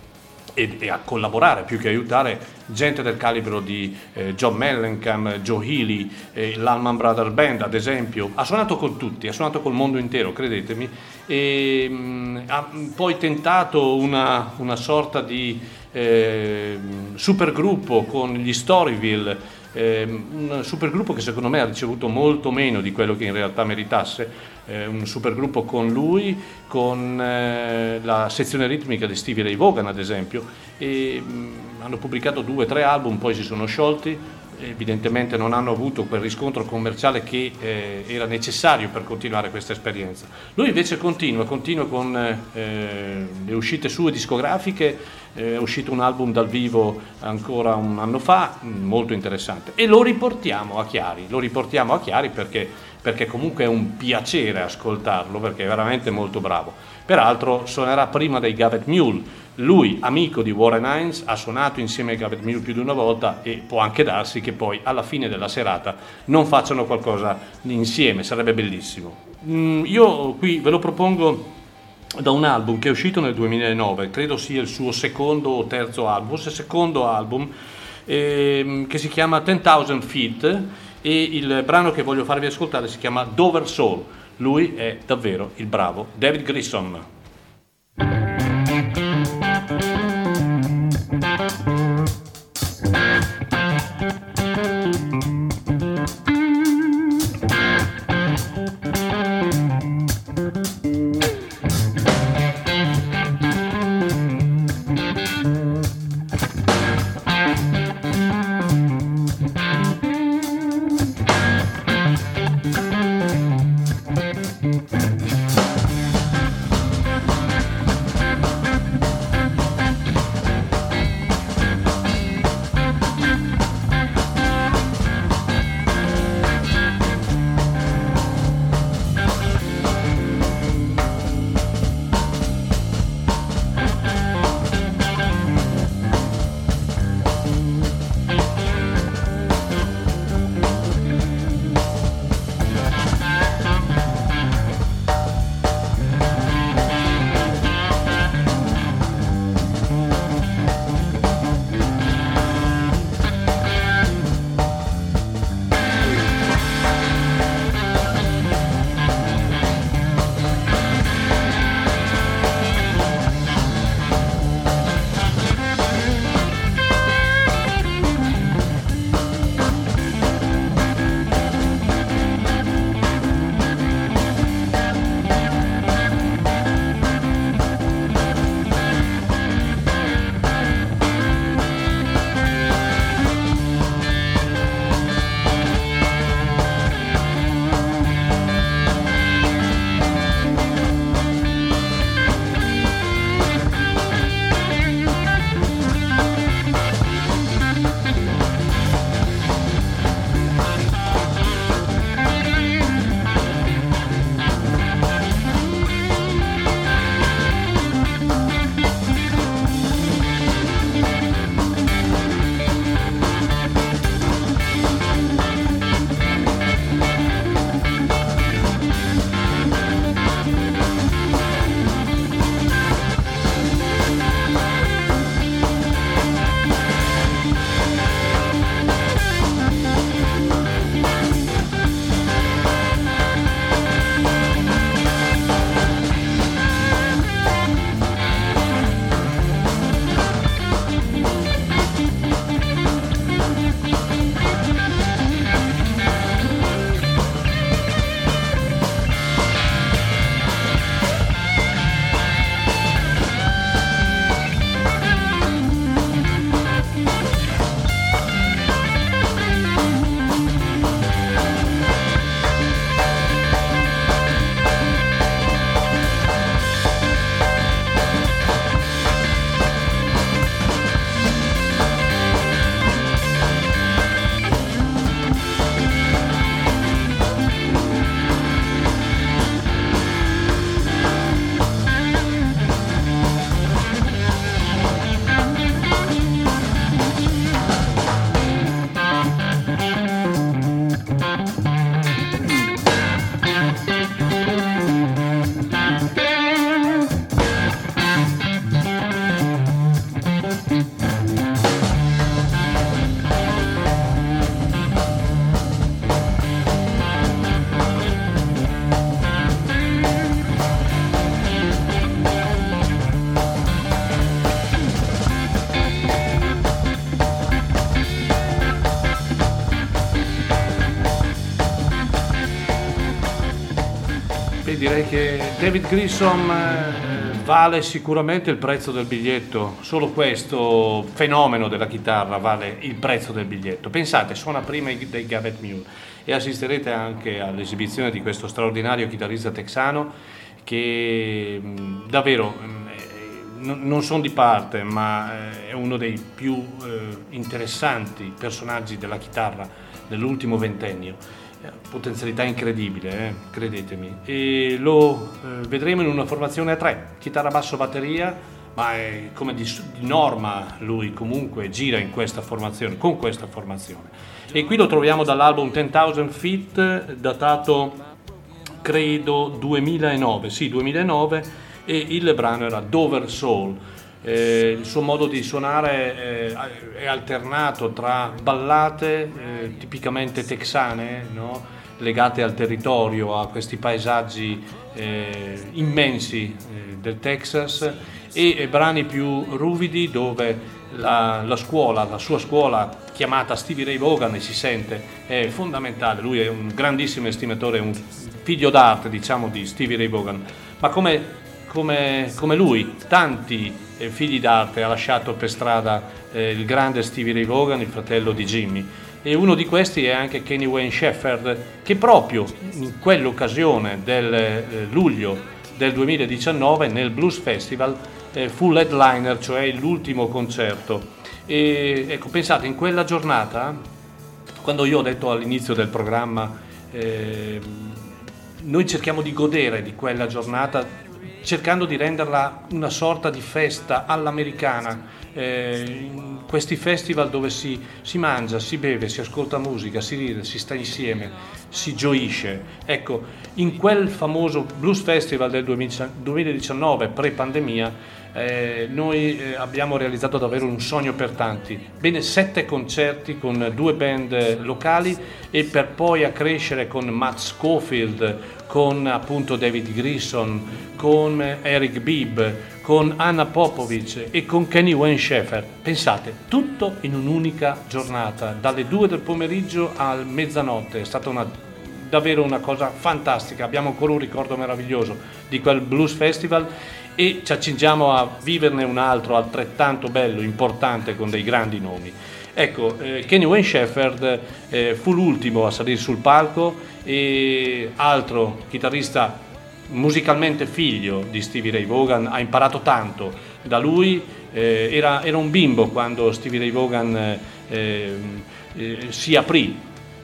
e, e a collaborare più che aiutare gente del calibro di eh, John Mellencamp, Joe Healy, eh, l'Allman Brothers Band ad esempio. Ha suonato con tutti, ha suonato col mondo intero, credetemi, e mh, ha poi tentato una, una sorta di eh, supergruppo con gli Storyville, eh, un supergruppo che secondo me ha ricevuto molto meno di quello che in realtà meritasse, eh, un supergruppo con lui, con eh, la sezione ritmica di Stevie Ray Vaughan ad esempio, e mh, hanno pubblicato due o tre album, poi si sono sciolti, evidentemente non hanno avuto quel riscontro commerciale che eh, era necessario per continuare questa esperienza. Lui invece continua, continua con eh, le uscite sue discografiche, eh, è uscito un album dal vivo ancora un anno fa, mh, molto interessante, e lo riportiamo a Chiari, lo riportiamo a Chiari perché, perché comunque è un piacere ascoltarlo, perché è veramente molto bravo. Peraltro suonerà prima dei Gavet Mule, lui, amico di Warren Hines, ha suonato insieme ai Gavet Mule più di una volta e può anche darsi che poi alla fine della serata non facciano qualcosa insieme, sarebbe bellissimo. Mm, io qui ve lo propongo da un album che è uscito nel 2009, credo sia il suo secondo o terzo album, forse secondo album, ehm, che si chiama 10,000 Feet e il brano che voglio farvi ascoltare si chiama Dover Soul. Lui è davvero il bravo David Grissom. David Grissom eh, vale sicuramente il prezzo del biglietto, solo questo fenomeno della chitarra vale il prezzo del biglietto. Pensate, suona prima dei Garrett Mule e assisterete anche all'esibizione di questo straordinario chitarrista texano che mh, davvero eh, non sono di parte, ma eh, è uno dei più eh, interessanti personaggi della chitarra dell'ultimo ventennio potenzialità incredibile, eh, credetemi. E lo eh, vedremo in una formazione a tre, chitarra, basso, batteria, ma è come di, di, norma lui comunque gira in questa formazione, con questa formazione. E qui lo troviamo dall'album 10,000 Feet, datato credo 2009, sì 2009, e il brano era Dover Soul. Eh, il suo modo di suonare eh, è alternato tra ballate eh, tipicamente texane, no? Legate al territorio, a questi paesaggi eh, immensi eh, del Texas e brani più ruvidi dove la, la, scuola, la sua scuola chiamata Stevie Ray Vaughan si sente è fondamentale, lui è un grandissimo estimatore, un figlio d'arte diciamo di Stevie Ray Vaughan, ma come, come, come lui tanti eh, figli d'arte ha lasciato per strada eh, il grande Stevie Ray Vaughan, il fratello di Jimmy e uno di questi è anche Kenny Wayne Shepherd che proprio in quell'occasione del eh, luglio del 2019 nel Blues Festival eh, fu headliner, cioè l'ultimo concerto. E ecco, pensate, in quella giornata, quando io ho detto all'inizio del programma, eh, noi cerchiamo di godere di quella giornata cercando di renderla una sorta di festa all'americana, eh, questi festival dove si, si, mangia, si beve, si ascolta musica, si ride, si sta insieme, si gioisce. Ecco, in quel famoso Blues Festival del 2019, pre-pandemia, eh, noi eh, abbiamo realizzato davvero un sogno per tanti. Bene, sette concerti con due band locali e per poi accrescere con Matt Schofield, con appunto David Grissom, con Eric Bibb, con Anna Popovic e con Kenny Wayne Shepherd. Pensate, tutto in un'unica giornata, dalle 2 del pomeriggio a mezzanotte. È stata una, davvero una cosa fantastica. Abbiamo ancora un ricordo meraviglioso di quel Blues Festival e ci accingiamo a viverne un altro altrettanto bello, importante, con dei grandi nomi. Ecco, eh, Kenny Wayne Shepherd eh, fu l'ultimo a salire sul palco e altro chitarrista musicalmente figlio di Stevie Ray Vaughan, ha imparato tanto da lui, eh, era, era, un bimbo quando Stevie Ray Vaughan eh, eh, si aprì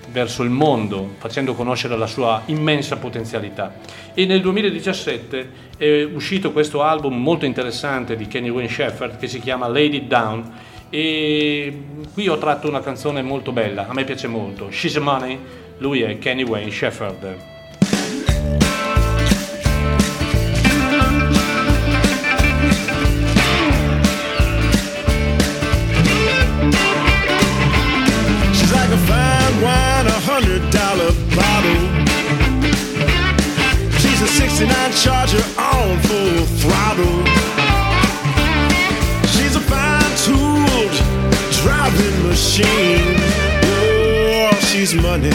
verso il mondo facendo conoscere la sua immensa potenzialità. E nel 2017 è uscito questo album molto interessante di Kenny Wayne Shepherd che si chiama Lady Down e qui ho tratto una canzone molto bella, a me piace molto, She's Money, lui è Kenny Wayne Shepherd. hundred dollar bottle. She's a 69 Charger on full machine. Oh, she's money.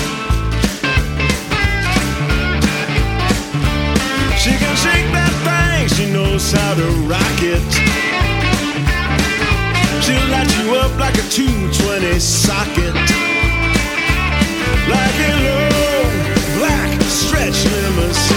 She can shake that thing, she knows how to rock it. She'll light you up like a 220 socket like a long black stretch limousine.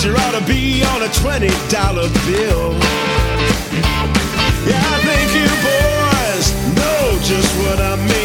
Picture ought to be on a $20 bill. Yeah, I think you boys know just what I mean.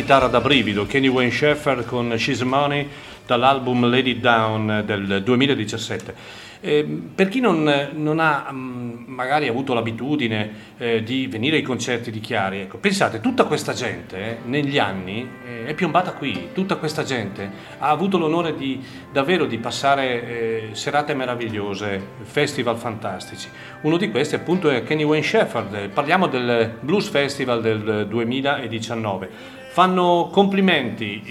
Chitarra da brivido, Kenny Wayne Shepherd con She's Money dall'album Lady Down del 2017. Eh, per chi non, non ha mh, magari avuto l'abitudine eh, di venire ai concerti di Chiari, ecco, pensate, tutta questa gente eh, negli anni eh, è piombata qui, tutta questa gente ha avuto l'onore di davvero di passare eh, serate meravigliose, festival fantastici. Uno di questi appunto è Kenny Wayne Shepherd, parliamo del Blues Festival del 2019. Fanno complimenti,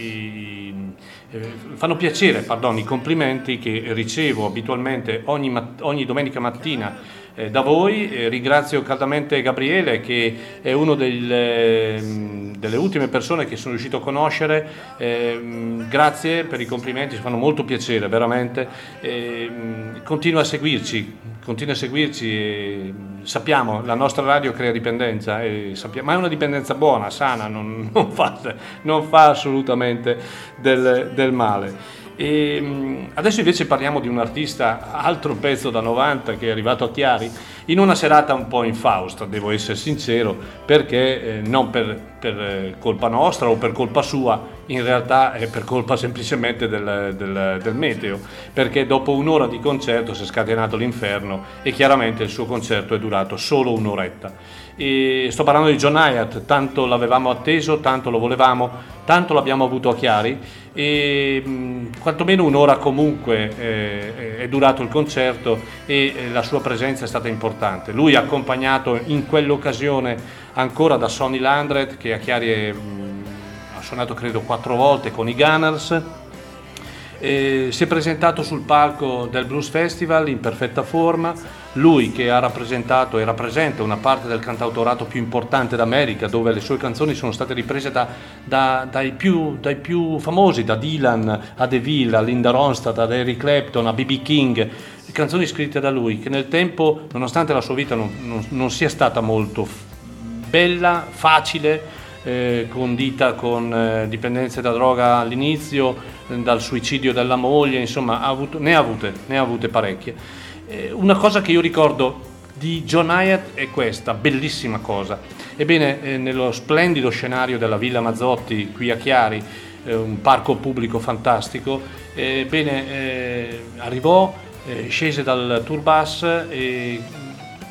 eh, fanno piacere pardon, i complimenti che ricevo abitualmente ogni, ogni domenica mattina eh, da voi. Eh, ringrazio caldamente Gabriele che è una delle ultime persone che sono riuscito a conoscere. Eh, grazie per i complimenti, ci fanno molto piacere veramente. Eh, continua a seguirci, continua a seguirci. sappiamo, la nostra radio crea dipendenza, sappiamo- ma è una dipendenza buona, sana, non, non fa, non fa assolutamente del, del male. E, mh, adesso invece parliamo di un artista, altro pezzo da 90 che è arrivato a Chiari, in una serata un po' infausta, devo essere sincero, perché eh, non per, per, eh, colpa nostra o per colpa sua, in realtà è per colpa semplicemente del, del- del meteo, perché dopo un'ora di concerto si è scatenato l'inferno e chiaramente il suo concerto è durato solo un'oretta. E sto parlando di John Hyatt, tanto l'avevamo atteso, tanto lo volevamo, tanto l'abbiamo avuto a Chiari e mh, quantomeno un'ora comunque eh, è durato il concerto e eh, la sua presenza è stata importante. Lui accompagnato in quell'occasione ancora da Sonny Landret che a Chiari è, mh, ha suonato credo quattro volte con i Gunners. Eh, si è presentato sul palco del Blues Festival in perfetta forma, lui che ha rappresentato e rappresenta una parte del cantautorato più importante d'America, dove le sue canzoni sono state riprese da- da- dai, più, dai più famosi, da Dylan a DeVille, a Linda Ronstadt, ad Eric Clapton, a B.B. King, canzoni scritte da lui, che nel tempo, nonostante la sua vita non, non- non sia stata molto bella, facile, eh, condita con eh, dipendenze da droga all'inizio, dal suicidio della moglie, insomma ha avuto- ne, ha avute, ne ha avute parecchie. Eh, una cosa che io ricordo di John Hyatt è questa, bellissima cosa. Ebbene, eh, nello splendido scenario della Villa Mazzotti qui a Chiari, eh, un parco pubblico fantastico, eh, bene, eh, arrivò, eh, scese dal tourbus e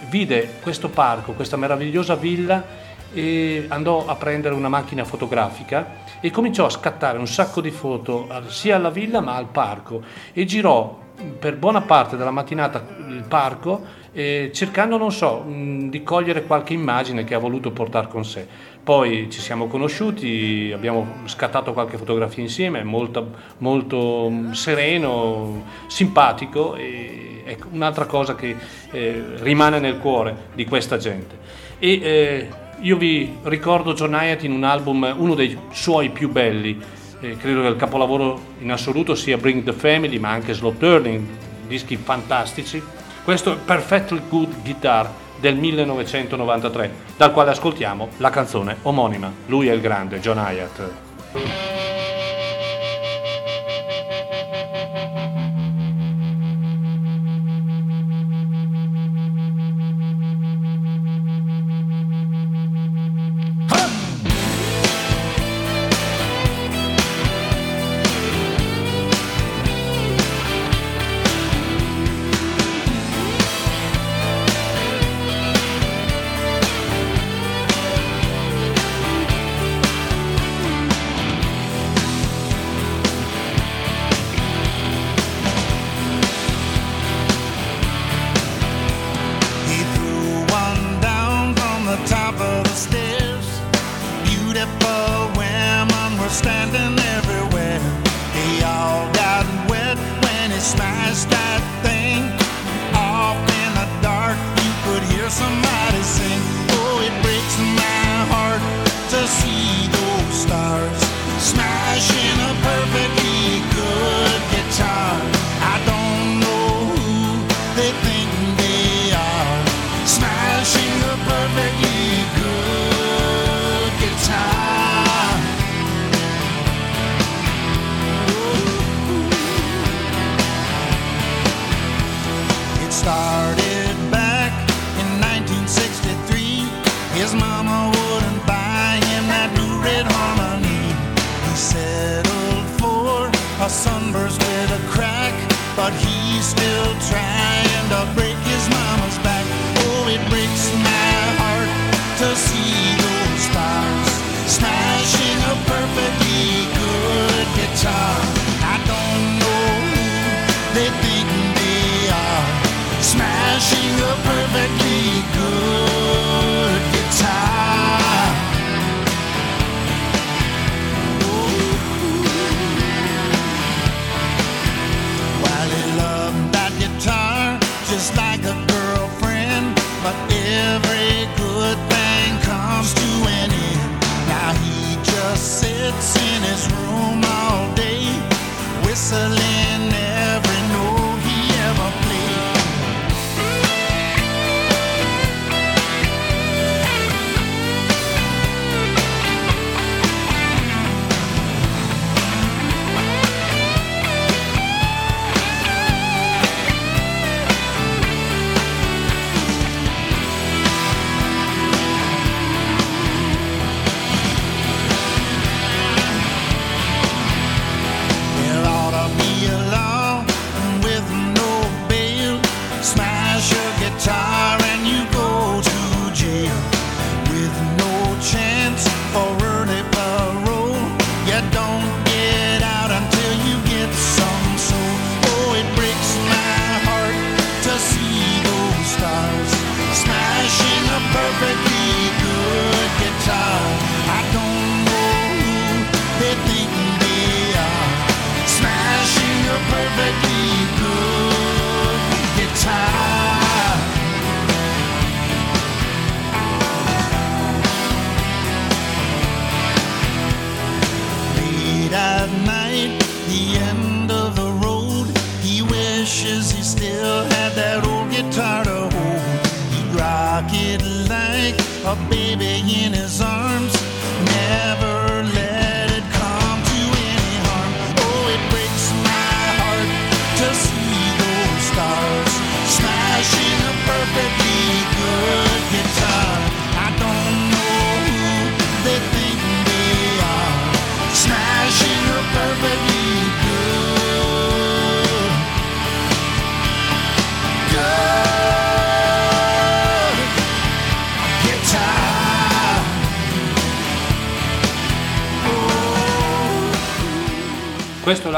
vide questo parco, questa meravigliosa villa e andò a prendere una macchina fotografica e cominciò a scattare un sacco di foto sia alla villa ma al parco e girò per buona parte della mattinata il parco eh, cercando, non so, mh, di cogliere qualche immagine che ha voluto portare con sé. Poi ci siamo conosciuti, abbiamo scattato qualche fotografia insieme, molto, molto mh, sereno, simpatico e ecco, un'altra cosa che eh, rimane nel cuore di questa gente. E eh, io vi ricordo John Hyatt in un album, uno dei suoi più belli, eh, credo che il capolavoro in assoluto sia Bring the Family, ma anche Slow Turning, dischi fantastici. Questo è Perfectly Good Guitar del 1993, dal quale ascoltiamo la canzone omonima. Lui è il grande John Hyatt.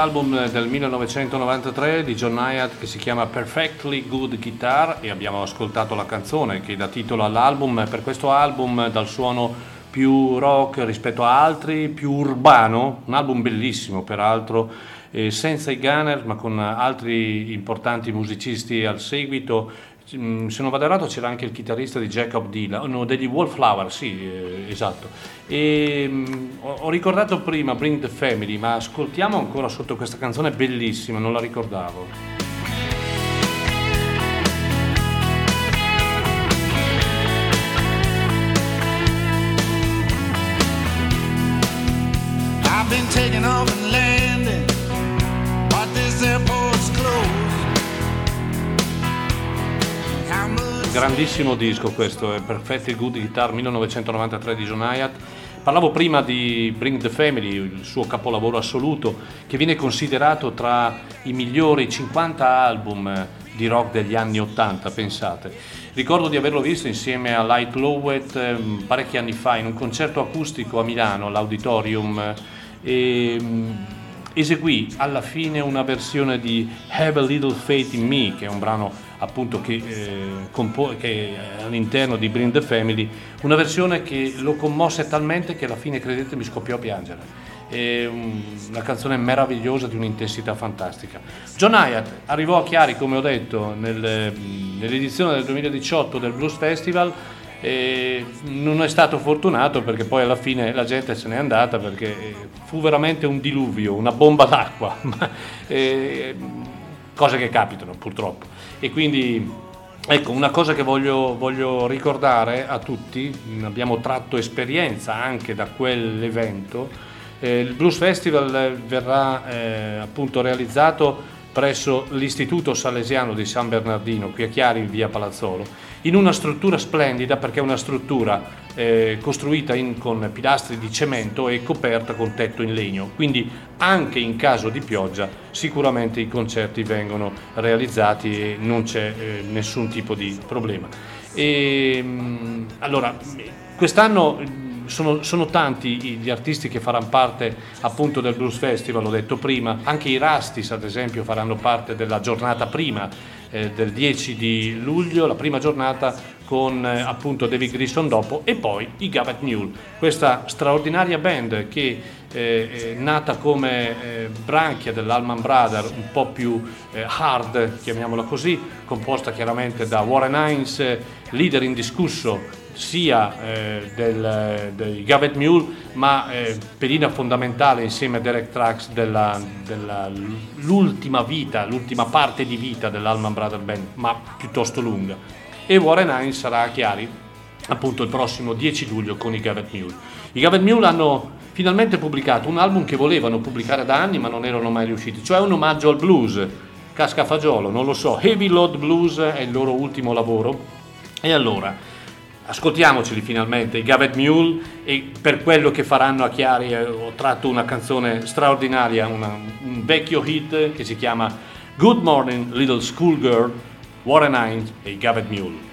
L'album del 1993 di John Hyatt che si chiama Perfectly Good Guitar e abbiamo ascoltato la canzone che dà titolo all'album. Per questo album dal suono più rock rispetto a altri, più urbano, un album bellissimo peraltro, eh, senza i Gunner ma con altri importanti musicisti al seguito Se non vado errato c'era anche il chitarrista di Jacob Dylan, no, degli Wallflower, sì, eh, esatto. E, mm, ho, ho ricordato prima Bring the Family, ma ascoltiamo ancora sotto questa canzone bellissima, non la ricordavo. I've been taking off Grandissimo disco questo, è Perfectly Good Guitar 1993 di John Hyatt. Parlavo prima di Bring the Family, il suo capolavoro assoluto, che viene considerato tra i migliori 50 album di rock degli anni 80, pensate. Ricordo di averlo visto insieme a Light Lowett ehm, parecchi anni fa in un concerto acustico a Milano, all'Auditorium, e mm, eseguì alla fine una versione di Have a Little Faith in Me, che è un brano appunto che, eh, compo- che all'interno di Bring the Family, una versione che lo commosse talmente che alla fine, credete, mi scoppiò a piangere. È un- una canzone meravigliosa di un'intensità fantastica. John Hyatt arrivò a Chiari, come ho detto, nel- nell'edizione del 2018 del Blues Festival non è stato fortunato perché poi alla fine la gente se n'è andata perché eh, fu veramente un diluvio, una bomba d'acqua, eh, cose che capitano purtroppo. E quindi ecco, una cosa che voglio, voglio ricordare a tutti, abbiamo tratto esperienza anche da quell'evento, eh, il Blues Festival verrà eh, appunto realizzato presso l'Istituto Salesiano di San Bernardino, qui a Chiari in via Palazzolo, in una struttura splendida perché è una struttura eh, costruita in- con pilastri di cemento e coperta con tetto in legno, quindi anche in caso di pioggia sicuramente i concerti vengono realizzati e non c'è eh, nessun tipo di problema. E, mh, allora, quest'anno sono, sono tanti gli artisti che faranno parte appunto del Blues Festival, l'ho detto prima, anche i Rastis ad esempio faranno parte della giornata prima eh, del 10 di luglio, la prima giornata con eh, appunto David Grissom dopo e poi i Gavet Mule, questa straordinaria band che eh, è nata come eh, branchia dell'Alman Brother, un po' più eh, hard, chiamiamola così, composta chiaramente da Warren Hines, eh, leader indiscusso sia eh, del, dei Gavet Mule, ma eh, pedina fondamentale insieme a Derek Trax della, della- l'ultima vita, l'ultima parte di vita dell'Alman Brother Band, ma piuttosto lunga. E Warren Hines sarà a Chiari appunto il prossimo 10 luglio con i Gavet Mule. I Gavet Mule hanno finalmente pubblicato un album che volevano pubblicare da anni ma non erano mai riusciti, cioè un omaggio al blues, cascafagiolo, non lo so, Heavy Load Blues è il loro ultimo lavoro. E allora, ascoltiamoceli finalmente, i Gavet Mule, e per quello che faranno a Chiari eh, ho tratto una canzone straordinaria, una- un vecchio hit che si chiama Good Morning Little Schoolgirl, Warren Hines e i Gavet Mule.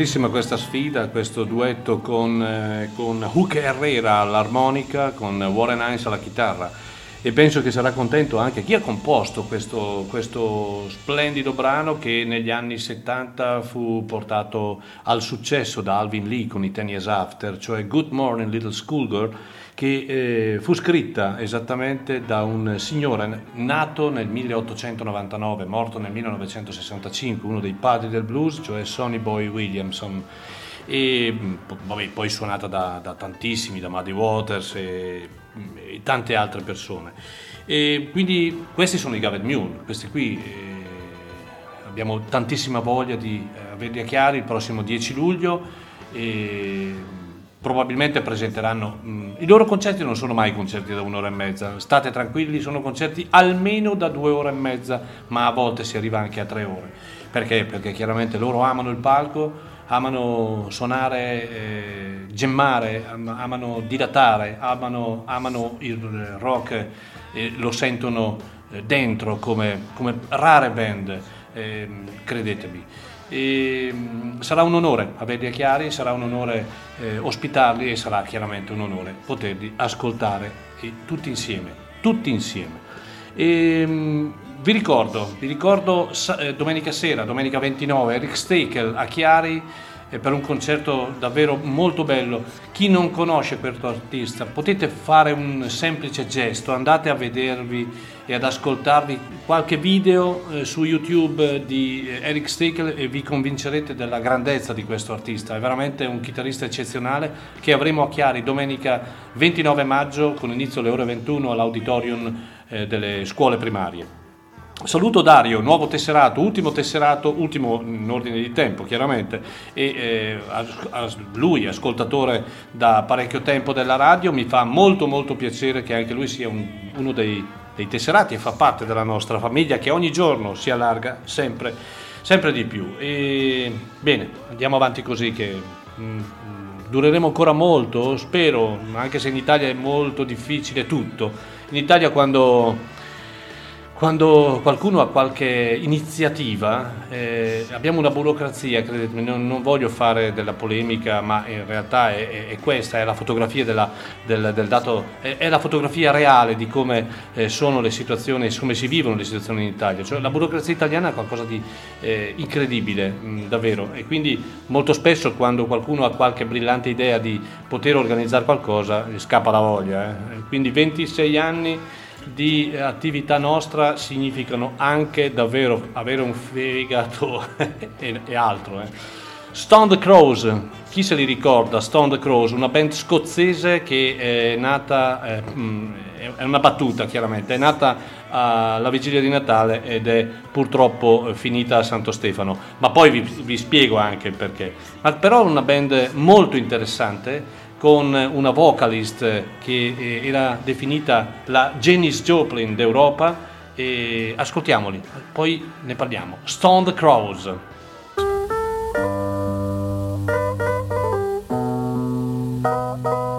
Bellissima questa sfida, questo duetto con, eh, con Hook Herrera all'armonica, con Warren Hines alla chitarra. E penso che sarà contento anche chi ha composto questo, questo, splendido brano che negli anni 70 fu portato al successo da Alvin Lee con i Ten Years After, cioè Good Morning Little Schoolgirl, che eh, fu scritta esattamente da un signore nato nel 1899, morto nel 1965, uno dei padri del blues, cioè Sonny Boy Williamson e vabbè, poi suonata da, da, tantissimi, da Muddy Waters e e tante altre persone. E quindi questi sono i Gavet Mule, questi qui eh, abbiamo tantissima voglia di eh, averli a chiari il prossimo 10 luglio e probabilmente presenteranno mh, i loro concerti non sono mai concerti da un'ora e mezza state tranquilli sono concerti almeno da due ore e mezza ma a volte si arriva anche a tre ore perché? perché chiaramente loro amano il palco amano suonare, eh, gemmare, amano dilatare, amano, amano il rock, eh, lo sentono eh, dentro come, come, rare band, ehm, credetemi. E, mm, sarà un onore averli a Chiari, sarà un onore eh, ospitarli e sarà chiaramente un onore poterli ascoltare tutti insieme, tutti insieme. E, mm, vi ricordo, vi ricordo eh, domenica sera, domenica 29, Eric Stakel a Chiari per un concerto davvero molto bello. Chi non conosce questo artista, potete fare un semplice gesto, andate a vedervi e ad ascoltarvi qualche video eh, su YouTube di eh, Eric Stakel e vi convincerete della grandezza di questo artista. È veramente un chitarrista eccezionale che avremo a Chiari domenica 29 maggio con inizio alle ore 21 all'auditorium eh, delle scuole primarie. Saluto Dario, nuovo tesserato, ultimo tesserato, ultimo in ordine di tempo chiaramente, e eh, lui, ascoltatore da parecchio tempo della radio, mi fa molto molto piacere che anche lui sia un, uno dei, dei, tesserati e fa parte della nostra famiglia che ogni giorno si allarga sempre, sempre di più. E, bene, andiamo avanti così che mh, mm, dureremo ancora molto, spero, anche se in Italia è molto difficile tutto. In Italia quando quando qualcuno ha qualche iniziativa, eh, abbiamo una burocrazia, credetemi, non, non, voglio fare della polemica, ma in realtà è, è questa, è la fotografia della, del, del, dato, è, è, la fotografia reale di come eh, sono le situazioni, come si vivono le situazioni in Italia. Cioè, la burocrazia italiana è qualcosa di eh, incredibile, mh, davvero, e quindi molto spesso quando qualcuno ha qualche brillante idea di poter organizzare qualcosa, gli scappa la voglia. Eh. Quindi 26 anni di attività nostra significano anche davvero avere un fegato e, e, altro. Eh. Stone the Crows, chi se li ricorda? Stone the Crows, una band scozzese che è nata, eh, mm, è una battuta chiaramente, è nata alla vigilia di Natale ed è purtroppo finita a Santo Stefano, ma poi vi, vi spiego anche il perché. Ma però una band molto interessante con una vocalist che eh, era definita la Janis Joplin d'Europa e ascoltiamoli, poi ne parliamo. Stone the Crows. of your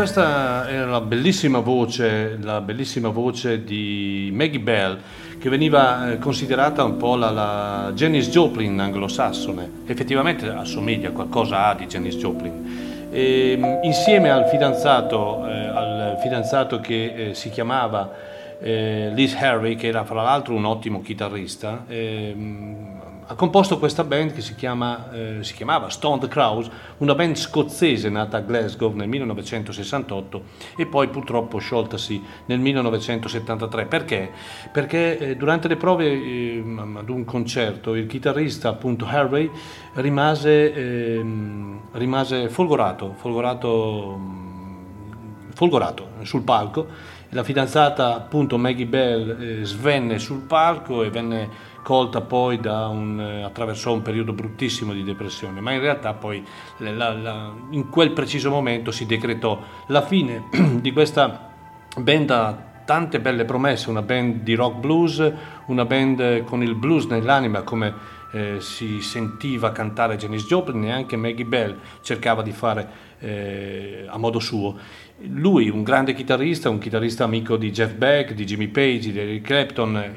questa è la bellissima voce, la bellissima voce di Maggie Bell, che veniva eh, considerata un po' la, la Janis Joplin anglosassone. Effettivamente assomiglia, qualcosa ha di Janis Joplin. E, mm, insieme al fidanzato, eh, al fidanzato che eh, si chiamava eh, Liz Harry, che era fra l'altro un ottimo chitarrista, ehm, ha composto questa band che si, chiama, eh, si chiamava Stone the Crows, una band scozzese nata a Glasgow nel 1968 e poi purtroppo scioltasi nel 1973. Perché? Perché eh, durante le prove eh, ad un concerto il chitarrista appunto Harvey rimase, ehm, rimase folgorato, folgorato, folgorato sul palco. La fidanzata appunto Maggie Bell eh, svenne sul palco e venne colta poi da un, eh, attraversò un periodo bruttissimo di depressione, ma in realtà poi la, la, in quel preciso momento si decretò la fine di questa band a tante belle promesse, una band di rock blues, una band con il blues nell'anima come eh, si sentiva cantare Janis Joplin e anche Maggie Bell cercava di fare eh, a modo suo. Lui, un grande chitarrista, un chitarrista amico di Jeff Beck, di Jimmy Page, di Eric Clapton,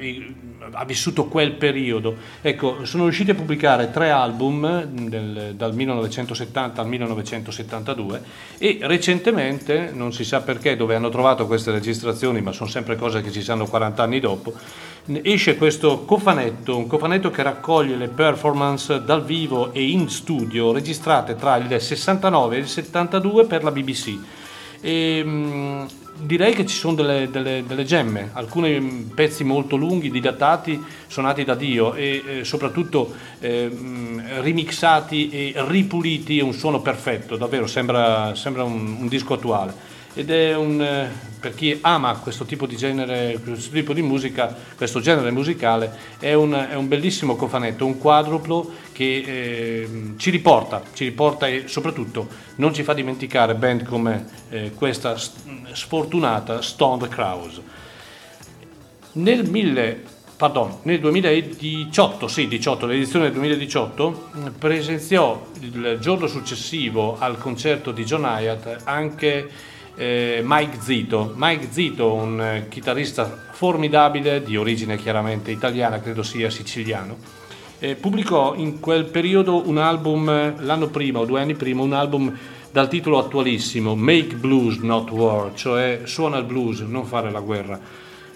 ha vissuto quel periodo. Ecco, sono riusciti a pubblicare tre album del, dal 1970 al 1972 e recentemente, non si sa perché, dove hanno trovato queste registrazioni, ma sono sempre cose che ci sanno 40 anni dopo, esce questo cofanetto, un cofanetto che raccoglie le performance dal vivo e in studio registrate tra il 69 e il 72 per la BBC. E, mh, direi che ci sono delle, delle, delle, gemme, alcuni pezzi molto lunghi, didattati, suonati da Dio e eh, soprattutto eh, remixati e ripuliti, un suono perfetto, davvero sembra, sembra un, un disco attuale ed è un, eh, per chi ama questo tipo di genere, questo tipo di musica, questo genere musicale, è un, è un bellissimo cofanetto, un quadruplo che eh, ci riporta, ci riporta e soprattutto non ci fa dimenticare band come eh, questa sfortunata Stone Crows. Nel, mille, pardon, nel 2018, sì, 18, l'edizione del 2018, presenziò il giorno successivo al concerto di John Hyatt anche eh, Mike Zito. Mike Zito, un eh, chitarrista formidabile, di origine chiaramente italiana, credo sia siciliano, eh, pubblicò in quel periodo un album, eh, l'anno prima o due anni prima, un album dal titolo attualissimo, Make Blues Not War, cioè suona il blues, non fare la guerra.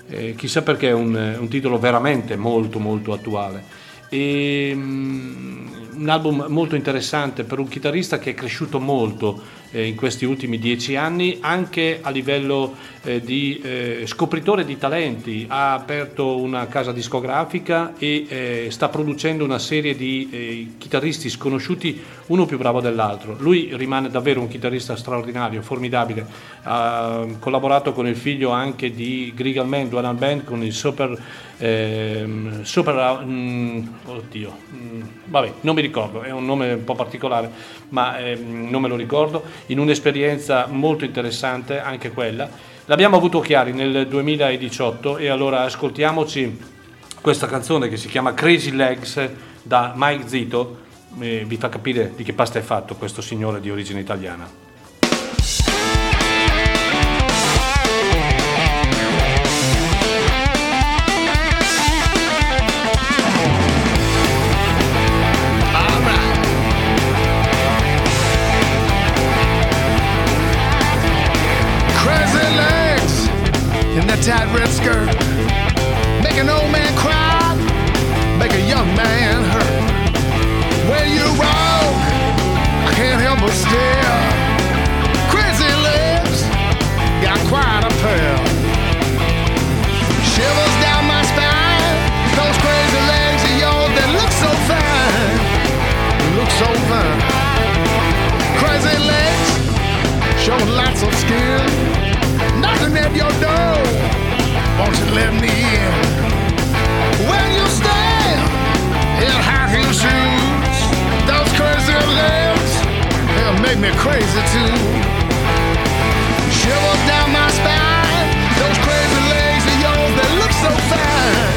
Eh, chissà perché è un, un, titolo veramente molto molto attuale. E, um, un album molto interessante per un chitarrista che è cresciuto molto eh, in questi ultimi dieci anni, anche a livello eh, di eh, scopritore di talenti. Ha aperto una casa discografica e eh, sta producendo una serie di eh, chitarristi sconosciuti, uno più bravo dell'altro. Lui rimane davvero un chitarrista straordinario, formidabile. Ha collaborato con il figlio anche di Grigal Man, Duanan Band, con il Super... Ehm, super mm, oddio, mm, vabbè, non mi ricordo, è un nome un po' particolare, ma ehm, non me lo ricordo in un'esperienza molto interessante anche quella. L'abbiamo avuto chiari nel 2018 e allora ascoltiamoci questa canzone che si chiama Crazy Legs da Mike Zito, eh, vi fa capire di che pasta è fatto questo signore di origine italiana. Tight red skirt. Make an old man cry, make a young man hurt. When you walk, I can't help but stare. Crazy lips, got quite a pair. Shivers down my spine, those crazy legs of yours that look so fine, look so fine. Crazy legs, show lots of skin knocking at your door. Let me in? When you stand in high shoes, those crazy they'll make me crazy too. Down my spine, those crazy legs of yours look so fine,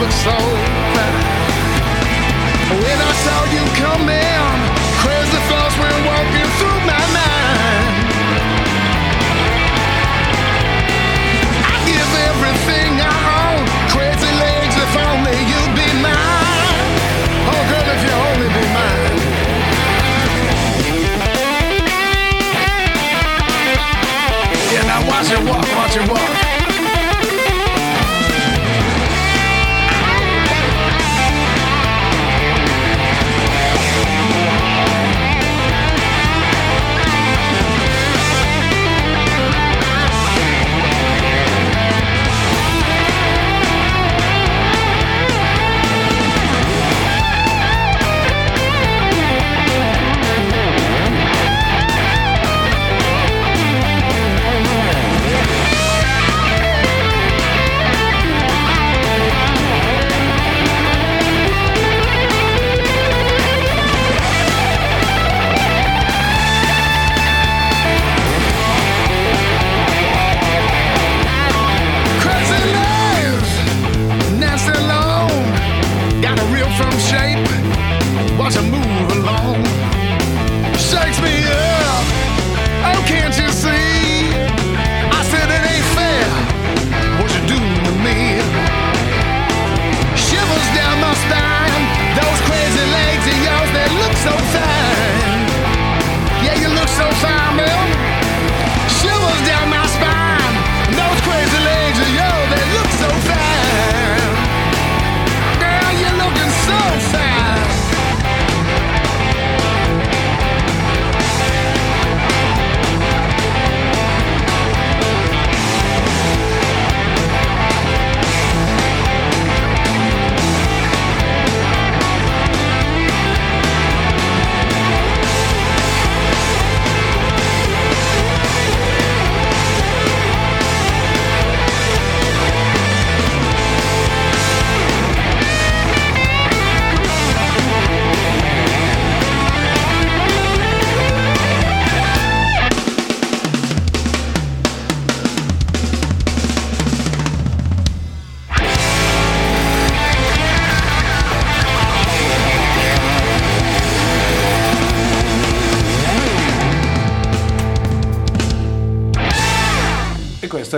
look so fine. When I saw you come in, crazy thoughts were walking watch it walk, watch it walk.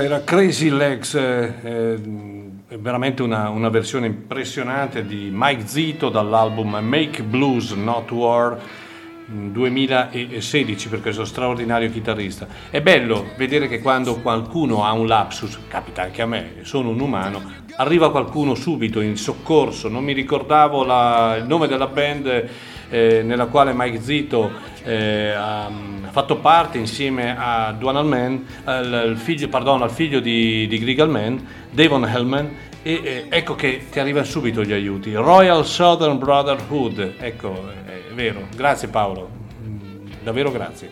Era Crazy Legs, eh, eh, veramente una, una, versione impressionante di Mike Zito dall'album Make Blues Not War 2016 per questo straordinario chitarrista. È bello vedere che quando qualcuno ha un lapsus, capita anche a me, sono un umano, arriva qualcuno subito in soccorso, non mi ricordavo la, il nome della band eh, nella quale Mike Zito eh, ha, fatto parte insieme a Duanal Man, al, figlio, pardon, al figlio di, di Grigal Man, Davon Hellman, e eh, ecco che ti arrivano subito gli aiuti. Royal Southern Brotherhood, ecco, è vero, grazie Paolo, mm, davvero grazie.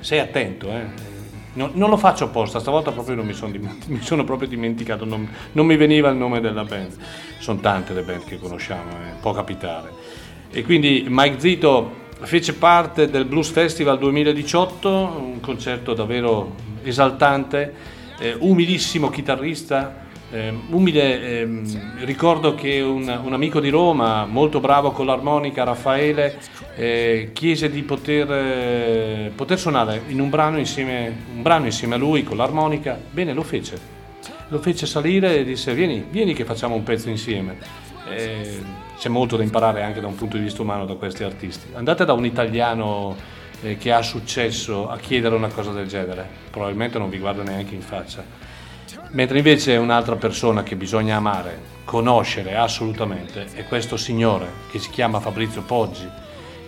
Sei attento, eh. No, non lo faccio apposta, stavolta proprio non mi sono, mi sono proprio dimenticato, non, non, mi veniva il nome della band. Sono tante le band che conosciamo, eh, può capitare. E quindi Mike Zito fece parte del Blues Festival 2018, un concerto davvero esaltante, eh, umilissimo chitarrista, eh, umile, eh, ricordo che un, un, amico di Roma, molto bravo con l'armonica, Raffaele, eh, chiese di poter, eh, poter suonare in un brano, insieme, un brano insieme a lui con l'armonica. Bene, lo fece. Lo fece salire e disse vieni, vieni che facciamo un pezzo insieme. C'è molto da imparare anche da un punto di vista umano da questi artisti. Andate da un italiano eh, che ha successo a chiedere una cosa del genere, probabilmente non vi guarda neanche in faccia. Mentre invece un'altra persona che bisogna amare, conoscere assolutamente, è questo signore che si chiama Fabrizio Poggi,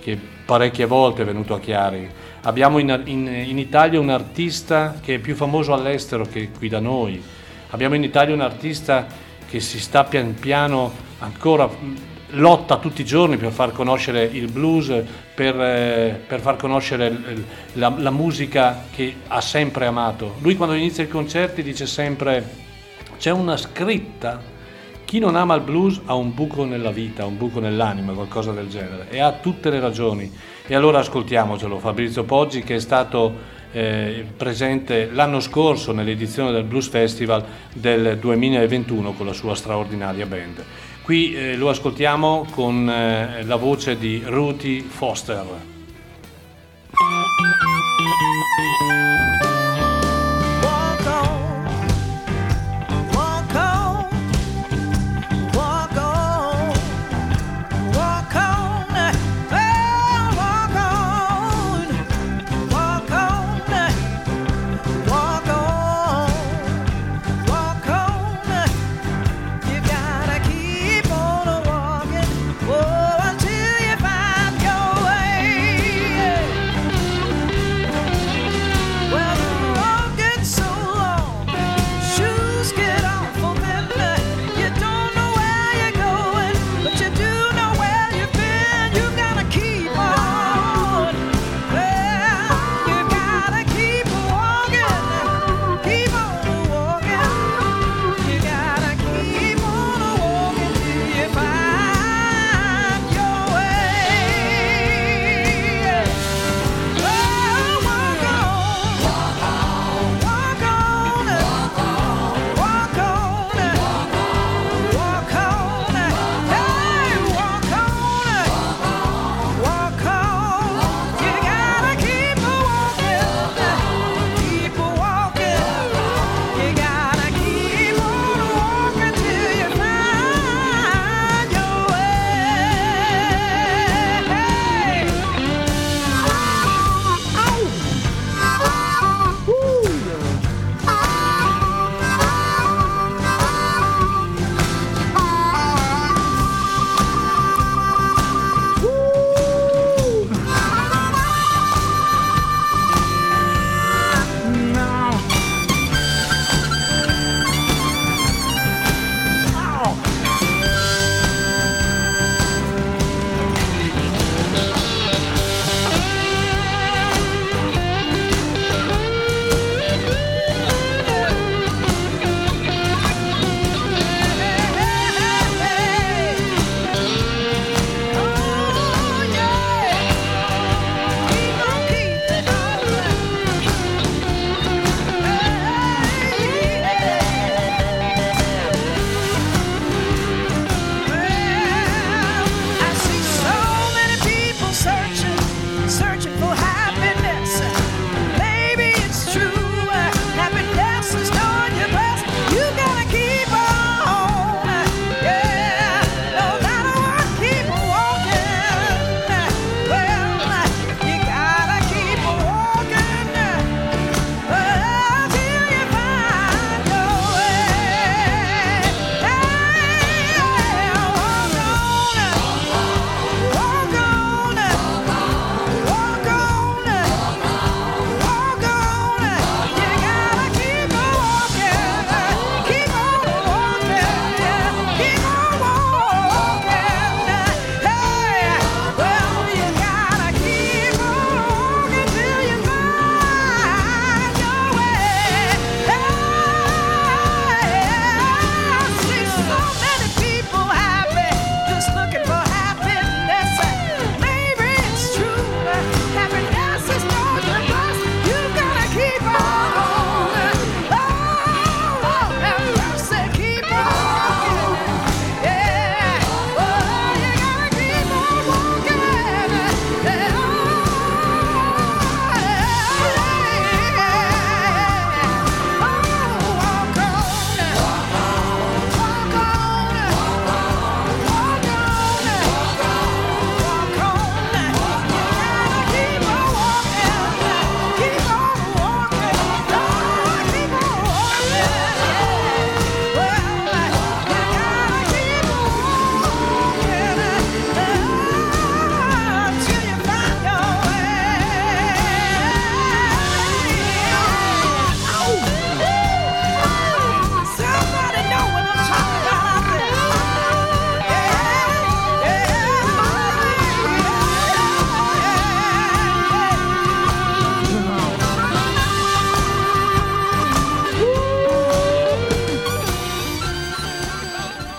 che parecchie volte è venuto a Chiari. Abbiamo in, in, in Italia un artista che è più famoso all'estero che qui da noi. Abbiamo in Italia un artista che si sta pian piano ancora lotta tutti i giorni per far conoscere il blues, per, eh, per far conoscere la, la, musica che ha sempre amato. Lui quando inizia i concerti dice sempre c'è una scritta, chi non ama il blues ha un buco nella vita, un buco nell'anima, qualcosa del genere, e ha tutte le ragioni. E allora ascoltiamocelo, Fabrizio Poggi che è stato eh, presente l'anno scorso nell'edizione del Blues Festival del 2021 con la sua straordinaria band. Qui eh, lo ascoltiamo con eh, la voce di Ruthie Foster.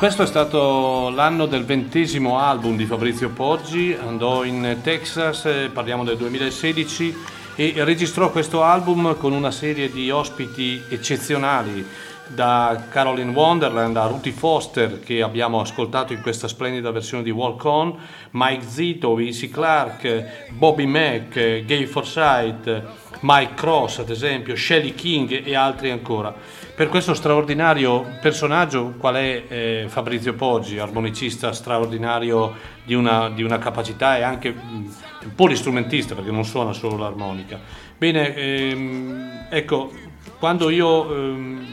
Questo è stato l'anno del ventesimo album di Fabrizio Poggi, andò in Texas, eh, parliamo del 2016 e registrò questo album con una serie di ospiti eccezionali da Caroline Wonderland a Ruthie Foster che abbiamo ascoltato in questa splendida versione di Walk On, Mike Zito, Vincy Clark, Bobby Mack, Gay Forsyth, Mike Cross ad esempio, Shelly King e altri ancora. Per questo straordinario personaggio qual è eh, Fabrizio Poggi, armonicista straordinario di una, di una capacità e anche mh, un polistrumentista perché non suona solo l'armonica. Bene, ehm, ecco, quando io ehm,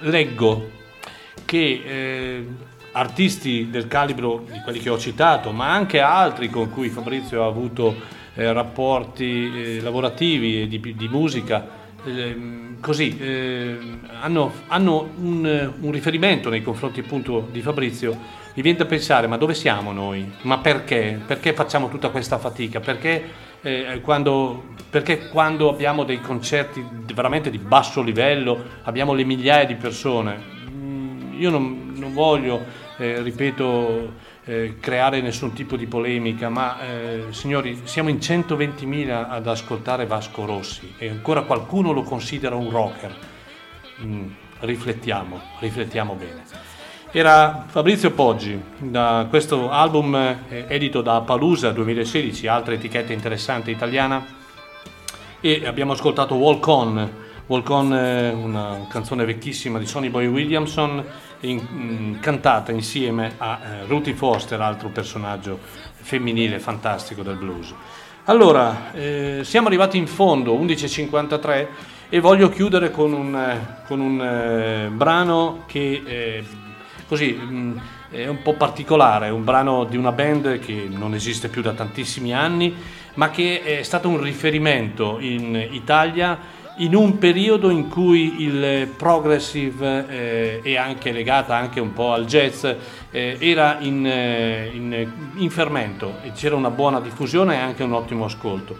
leggo che eh, artisti del calibro di quelli che ho citato, ma anche altri con cui Fabrizio ha avuto eh, rapporti eh, lavorativi e di, di musica, ehm, così eh, hanno, hanno un, un, riferimento nei confronti appunto di Fabrizio, mi viene da pensare ma dove siamo noi? Ma perché? Perché facciamo tutta questa fatica? Perché, eh, quando, perché quando abbiamo dei concerti veramente di basso livello abbiamo le migliaia di persone? Mm, io non, non voglio, eh, ripeto, eh, creare nessun tipo di polemica, ma eh, signori, siamo in 120.000 ad ascoltare Vasco Rossi e ancora qualcuno lo considera un rocker. Mm, riflettiamo, riflettiamo bene. Era Fabrizio Poggi, da questo album eh, edito da Palusa 2016, altra etichetta interessante italiana, e abbiamo ascoltato Walk On, Walk On è una canzone vecchissima di Sonny Boy Williamson, in, in, cantata insieme a eh, Ruthie Foster, altro personaggio femminile fantastico del blues. Allora, eh, siamo arrivati in fondo, 11.53, e voglio chiudere con un, eh, con un eh, brano che eh, così mh, mm, è un po' particolare, un brano di una band che non esiste più da tantissimi anni, ma che è stato un riferimento in Italia in un periodo in cui il progressive eh, e anche legata anche un po' al jazz eh, era in, eh, in, in, fermento e c'era una buona diffusione e anche un ottimo ascolto.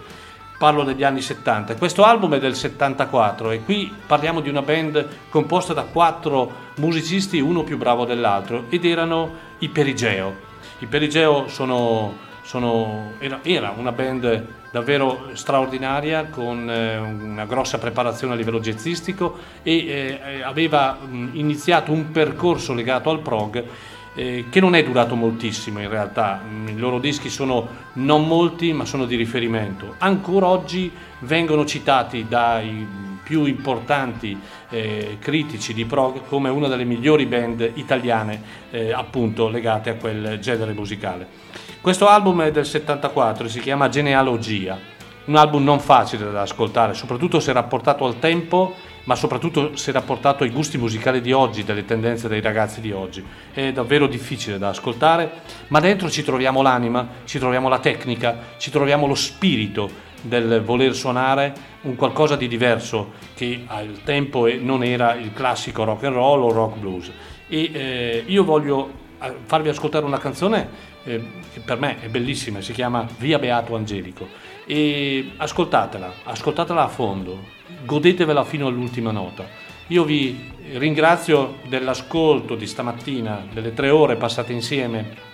Parlo degli anni 70. Questo album è del 74 e qui parliamo di una band composta da quattro musicisti, uno più bravo dell'altro, ed erano i Perigeo. I Perigeo sono, sono, era, era una band davvero straordinaria con eh, una grossa preparazione a livello jazzistico e eh, aveva iniziato un percorso legato al prog eh, che non è durato moltissimo in realtà, i loro dischi sono non molti ma sono di riferimento. Ancora oggi vengono citati dai più importanti eh, critici di prog come una delle migliori band italiane eh, appunto legate a quel genere musicale. Questo album è del 74, si chiama Genealogia, un album non facile da ascoltare, soprattutto se rapportato al tempo, ma soprattutto se rapportato ai gusti musicali di oggi, delle tendenze dei ragazzi di oggi. È davvero difficile da ascoltare, ma dentro ci troviamo l'anima, ci troviamo la tecnica, ci troviamo lo spirito del voler suonare un qualcosa di diverso che al tempo non era il classico rock and roll o rock blues. E eh, io voglio eh, farvi ascoltare una canzone eh, che per me è bellissima, si chiama Via Beato Angelico e ascoltatela, ascoltatela a fondo, godetevela fino all'ultima nota. Io vi ringrazio dell'ascolto di stamattina, delle tre ore passate insieme,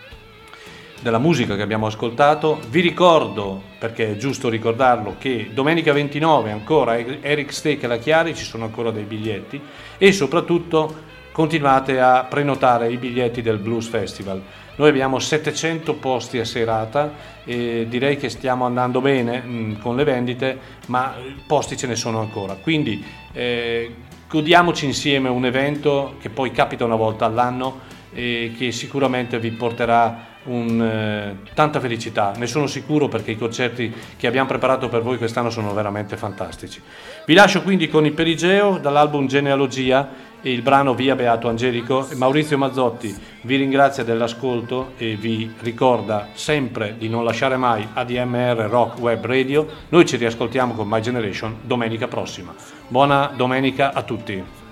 della musica che abbiamo ascoltato. Vi ricordo, perché è giusto ricordarlo, che domenica 29 ancora Eric Steak e la Chiari ci sono ancora dei biglietti e soprattutto continuate a prenotare i biglietti del Blues Festival. Noi abbiamo 700 posti a serata e direi che stiamo andando bene mm, con le vendite, ma posti ce ne sono ancora. Quindi eh, godiamoci insieme un evento che poi capita una volta all'anno e che sicuramente vi porterà un, eh, tanta felicità, ne sono sicuro perché i concerti che abbiamo preparato per voi quest'anno sono veramente fantastici. Vi lascio quindi con il Perigeo dall'album Genealogia e il brano Via Beato Angelico. Maurizio Mazzotti vi ringrazia dell'ascolto e vi ricorda sempre di non lasciare mai ADMR Rock Web Radio. Noi ci riascoltiamo con My Generation domenica prossima. Buona domenica a tutti.